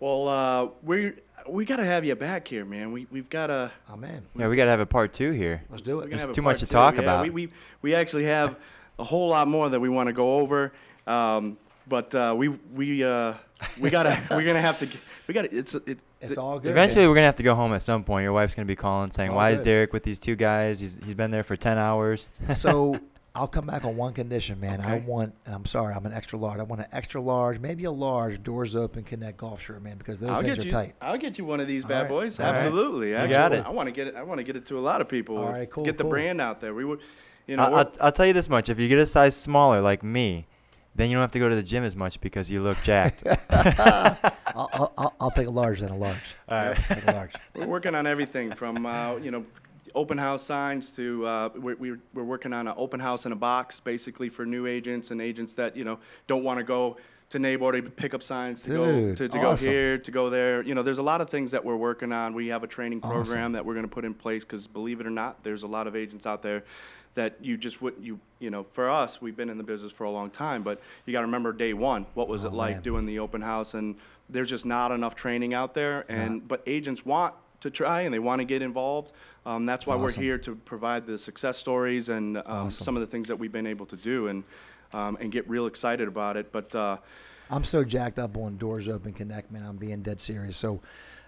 S1: Well, uh, we we got to have you back here, man. We we've got to.
S3: I'm in.
S2: yeah, we gotta have a part two here.
S3: Let's do it.
S1: gonna
S2: There's too much to
S1: two.
S2: talk
S1: Yeah,
S2: about.
S1: We, we we actually have a whole lot more that we want to go over. Um, but uh, we we uh, we gotta we're gonna have to g- we gotta it's it,
S3: It's all good.
S2: Eventually, we're gonna have to go home at some point. Your wife's gonna be calling saying,
S3: all
S2: "Why is. Derek with these two guys? He's he's been there for ten hours."
S3: so I'll come back on one condition, man. I want, and I'm sorry, I'm an extra large. I want an extra large, maybe a large, doors open, connect golf shirt, man, because those
S1: I'll
S3: things
S1: get
S3: are
S1: you.
S3: tight.
S1: I'll get you one of these bad
S3: right.
S1: boys.
S2: All right.
S1: Absolutely.
S2: You
S1: Actually,
S2: got it.
S1: I want to get it. I want to get it to a lot of people.
S3: All right, cool,
S1: Get the
S3: cool.
S1: brand out there. We would, you know,
S2: I'll, I'll I'll tell you this much: if you get a size smaller, like me, then you don't have to go to the gym as much because you look jacked.
S3: I'll, I'll, I'll, I'll take a large then a large.
S2: All right.
S3: Take a large.
S1: we're working on everything from uh, you know open house signs to uh, we're, we're, we're working on an open house in a box basically for new agents and agents that you know don't want to go to NABOR to pick up signs to go to, to
S3: awesome.
S1: go here to go there you know there's a lot of things that we're working on we have a training program
S3: Awesome.
S1: that we're going to put in place because believe it or not there's a lot of agents out there that you just wouldn't you you know for us we've been in the business for a long time but you got to remember day one what was
S3: Oh,
S1: it like
S3: man.
S1: doing the open house and there's just not enough training out there and but agents want to try and they want to get involved um, that's why we're here to provide the success stories and um,
S3: Awesome.
S1: some of the things that we've been able to do and um, and get real excited about it but uh,
S3: I'm so jacked up on Doors Open Connect, man. I'm being dead serious. So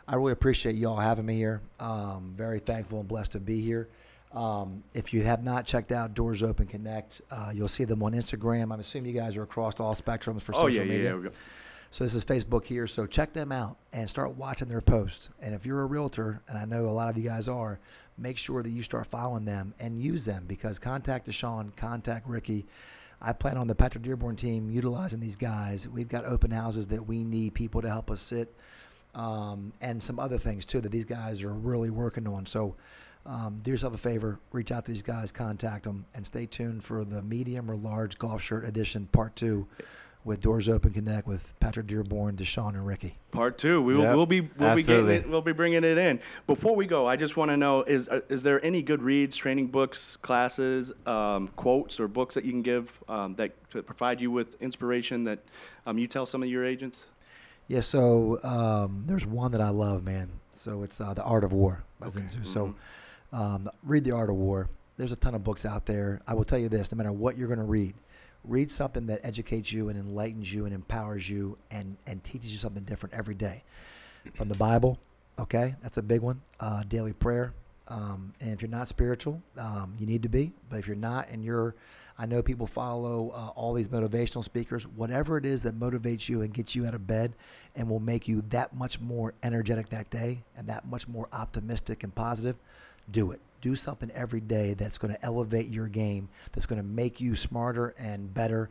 S3: I really appreciate y'all having me here. Um, very thankful and blessed to be here. Um, if you have not checked out Doors Open Connect, uh, you'll see them on Instagram. I'm assuming you guys are across all spectrums for
S1: oh
S3: social
S1: yeah yeah,
S3: media.
S1: yeah go.
S3: So this is Facebook here. So check them out and start watching their posts. And if you're a realtor, and I know a lot of you guys are, make sure that you start following them and use them because contact DeShawn, contact Ricky. I plan on the Patrick Dearborn team utilizing these guys. We've got open houses that we need people to help us sit, um, and some other things too that these guys are really working on. So um, do yourself a favor, reach out to these guys, contact them, and stay tuned for the medium or large golf shirt edition part two with Doors Open Connect with Patrick Dearborn, DeShawn, and Ricky.
S1: Part two. We will,
S2: Yep,
S1: we'll be we'll be
S2: absolutely.
S1: getting it. We'll be bringing it in. Before we go, I just want to know: is uh, is there any good reads, training books, classes, um, quotes, or books that you can give um, that to provide you with inspiration that um, you tell some of your agents?
S3: Yeah, so um, there's one that I love, man. So it's uh, The Art of War by
S1: Okay,
S3: Sun Tzu. So
S1: mhm.
S3: um, read The Art of War. There's a ton of books out there. I will tell you this no matter what you're going to read, read something that educates you and enlightens you and empowers you and, and teaches you something different every day. From the Bible, okay? That's a big one. Uh, daily prayer. Um, and if you're not spiritual, um, you need to be. But if you're not and you're, I know people follow uh, all these motivational speakers. Whatever it is that motivates you and gets you out of bed and will make you that much more energetic that day and that much more optimistic and positive, do it. Do something every day that's going to elevate your game, that's going to make you smarter and better,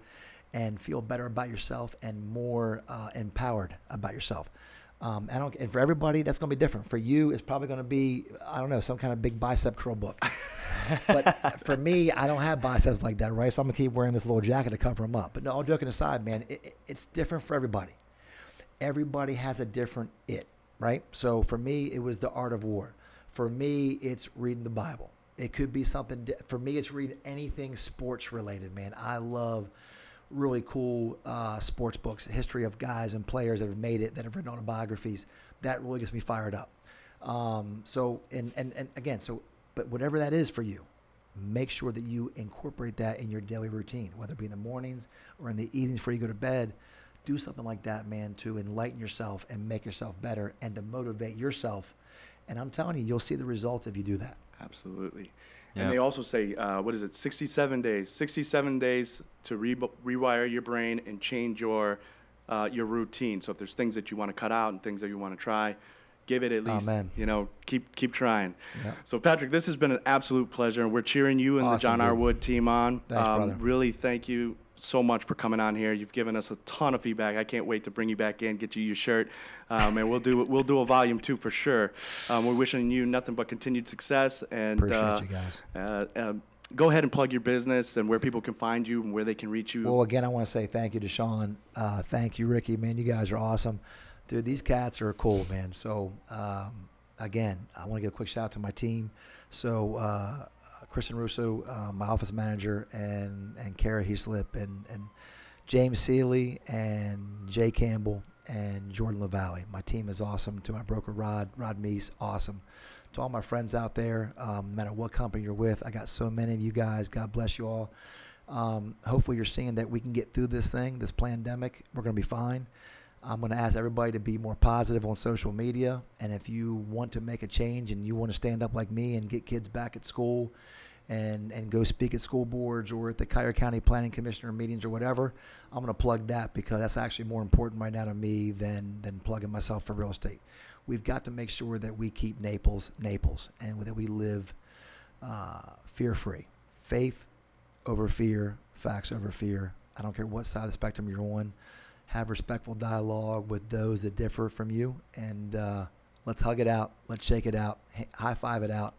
S3: and feel better about yourself and more uh, empowered about yourself. Um, I don't, and for everybody, that's going to be different. For you, it's probably going to be, I don't know, some kind of big bicep curl book. but for me, I don't have biceps like that, right? So I'm going to keep wearing this little jacket to cover them up. But no, all joking aside, man, it, it, it's different for everybody. Everybody has a different it, right? So for me, it was the art of war. For me, it's reading the Bible. It could be something, for me, it's reading anything sports related, man. I love really cool uh, sports books, history of guys and players that have made it, that have written autobiographies. That really gets me fired up. Um, so, and, and, and again, so, but whatever that is for you, make sure that you incorporate that in your daily routine, whether it be in the mornings or in the evenings before you go to bed. Do something like that, man, to enlighten yourself and make yourself better and to motivate yourself. And I'm telling you, you'll see the results if you do that.
S1: Absolutely. And they also say, uh, what is it, 67 days? 67 days to re- rewire your brain and change your uh, your routine. So if there's things that you want to cut out and things that you want to try, give it at least.
S3: Amen.
S1: You know, keep keep trying.
S3: Yeah.
S1: So Patrick, this has been an absolute pleasure, and we're cheering you and
S3: Awesome,
S1: the John
S3: dude.
S1: R. Wood team on. Um,
S3: Thanks, brother.
S1: Really, thank you so much for coming on here. You've given us a ton of feedback. I can't wait to bring you back in, get you your shirt, um, and we'll do we'll do a volume two for sure. Um, we're wishing you nothing but continued success and
S3: Appreciate
S1: uh,
S3: you guys.
S1: uh, um, go ahead and plug your business and where people can find you and where they can reach you.
S3: Well, again, I want to say thank you to Sean. Uh, thank you, Ricky. Man, you guys are awesome. Dude, these cats are cool, man. So, um, again, I want to give a quick shout out to my team. So, uh, Kristen Russo, uh, my office manager, and, and Kara Heaslip, and, and James Seeley, and Jay Campbell, and Jordan LaValle. My team is awesome. To my broker, Rod, Rod Meese, awesome. To all my friends out there, um, no matter what company you're with, I got so many of you guys. God bless you all. Um, hopefully, you're seeing that we can get through this thing, this pandemic. We're going to be fine. I'm going to ask everybody to be more positive on social media. And if you want to make a change and you want to stand up like me and get kids back at school and, and go speak at school boards or at the Cuyahoga County Planning Commissioner meetings or whatever, I'm going to plug that because that's actually more important right now to me than, than plugging myself for real estate. We've got to make sure that we keep Naples, Naples, and that we live uh, fear free. Faith over fear, facts over fear. I don't care what side of the spectrum you're on. Have respectful dialogue with those that differ from you, and uh, let's hug it out. Let's shake it out. High five it out,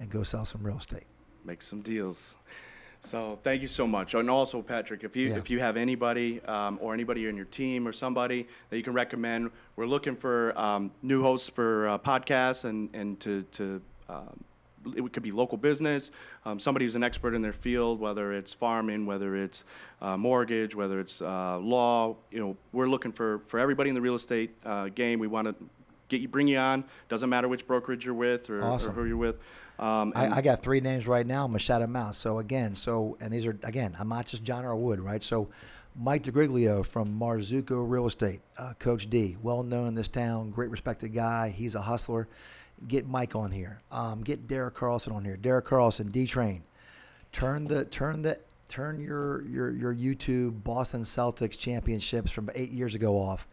S3: and go sell some real estate.
S1: make some deals. So thank you so much. And also, Patrick, if you
S3: Yeah.
S1: if you have anybody um, or anybody in your team or somebody that you can recommend, we're looking for um, new hosts for uh, podcasts and and to to. Um, it could be local business, um, somebody who's an expert in their field, whether it's farming, whether it's uh, mortgage, whether it's uh, law. You know, we're looking for for everybody in the real estate uh, game. We want to get you, bring you on. Doesn't matter which brokerage you're with or, or who you're with. Um,
S3: I, I got three names right now. I'm gonna shout them out. So again, so and these are again, I'm not just John R. Wood, right? So Mike DeGriglio from Marzucco Real Estate, uh, Coach D, well known in this town, great respected guy. He's a hustler. Get Mike on here. Um, get Derek Carlson on here. Derek Carlson, D Train. Turn the turn the turn your your your YouTube Boston Celtics championships from eight years ago off.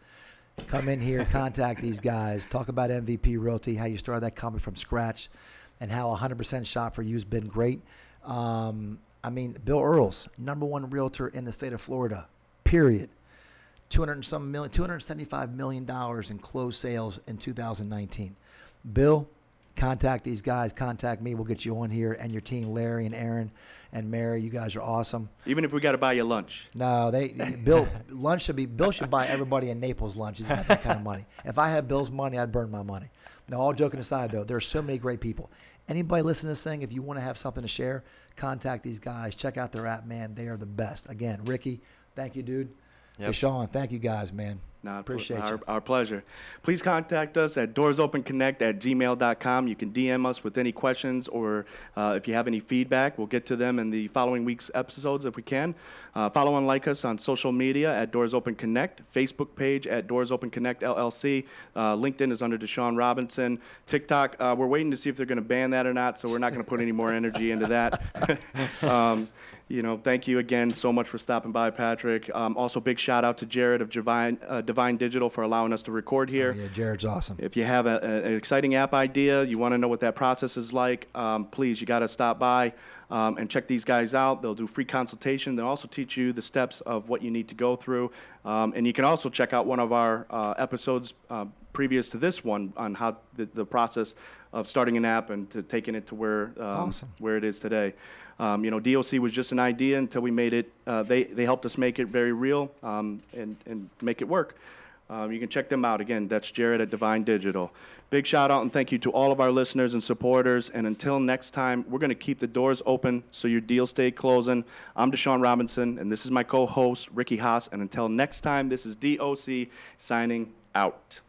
S3: Come in here, contact these guys, talk about MVP Realty, how you started that company from scratch, and how 100% shot for you has been great. Um, I mean, Bill Earls, number one realtor in the state of Florida, period. 200 some million, 275 million dollars in closed sales in 2019. Bill, contact these guys. Contact me. We'll get you on here and your team, Larry and Aaron and Mary. You guys are awesome.
S1: Even if we got to buy you lunch.
S3: No, they Bill lunch should be Bill should buy everybody in Naples lunch. He's got that kind of money. If I had Bill's money, I'd burn my money. Now, all joking aside, though, there are so many great people. Anybody listening to this thing, if you want to have something to share, contact these guys. Check out their app, man. They are the best. Again, Ricky, thank you, dude.
S2: Yep.
S3: DeShawn, thank you guys, man.
S1: Nah,
S3: Appreciate
S1: our,
S3: you.
S1: Our pleasure. Please contact us at doorsopenconnect at gmail.com. You can DM us with any questions or uh, if you have any feedback. We'll get to them in the following week's episodes if we can. Uh, follow and like us on social media at Doors Open Connect, Facebook page at Doors Open Connect LLC. Uh, LinkedIn is under DeShawn Robinson. TikTok, uh, we're waiting to see if they're going to ban that or not, so we're not going to put any more energy into that. um, you know, thank you again so much for stopping by, Patrick. Um, also, big shout out to Jared of Divine, uh, Divine Digital for allowing us to record here.
S3: Oh, yeah, Jared's awesome.
S1: If you have a, a- an exciting app idea, you want to know what that process is like, um, please, you got to stop by um, and check these guys out. They'll do free consultation. They'll also teach you the steps of what you need to go through. Um, and you can also check out one of our uh, episodes uh, previous to this one on how the, the process of starting an app and to taking it to where um,
S3: Awesome.
S1: where it is today. Um, you know, DOC was just an idea until we made it. Uh, they they helped us make it very real um, and and make it work. Um, you can check them out again. That's Jared at Divine Digital. Big shout out and thank you to all of our listeners and supporters. And until next time, we're going to keep the doors open so your deals stay closing. I'm DeShawn Robinson, and this is my co-host Ricky Haas. And until next time, this is DOC signing out.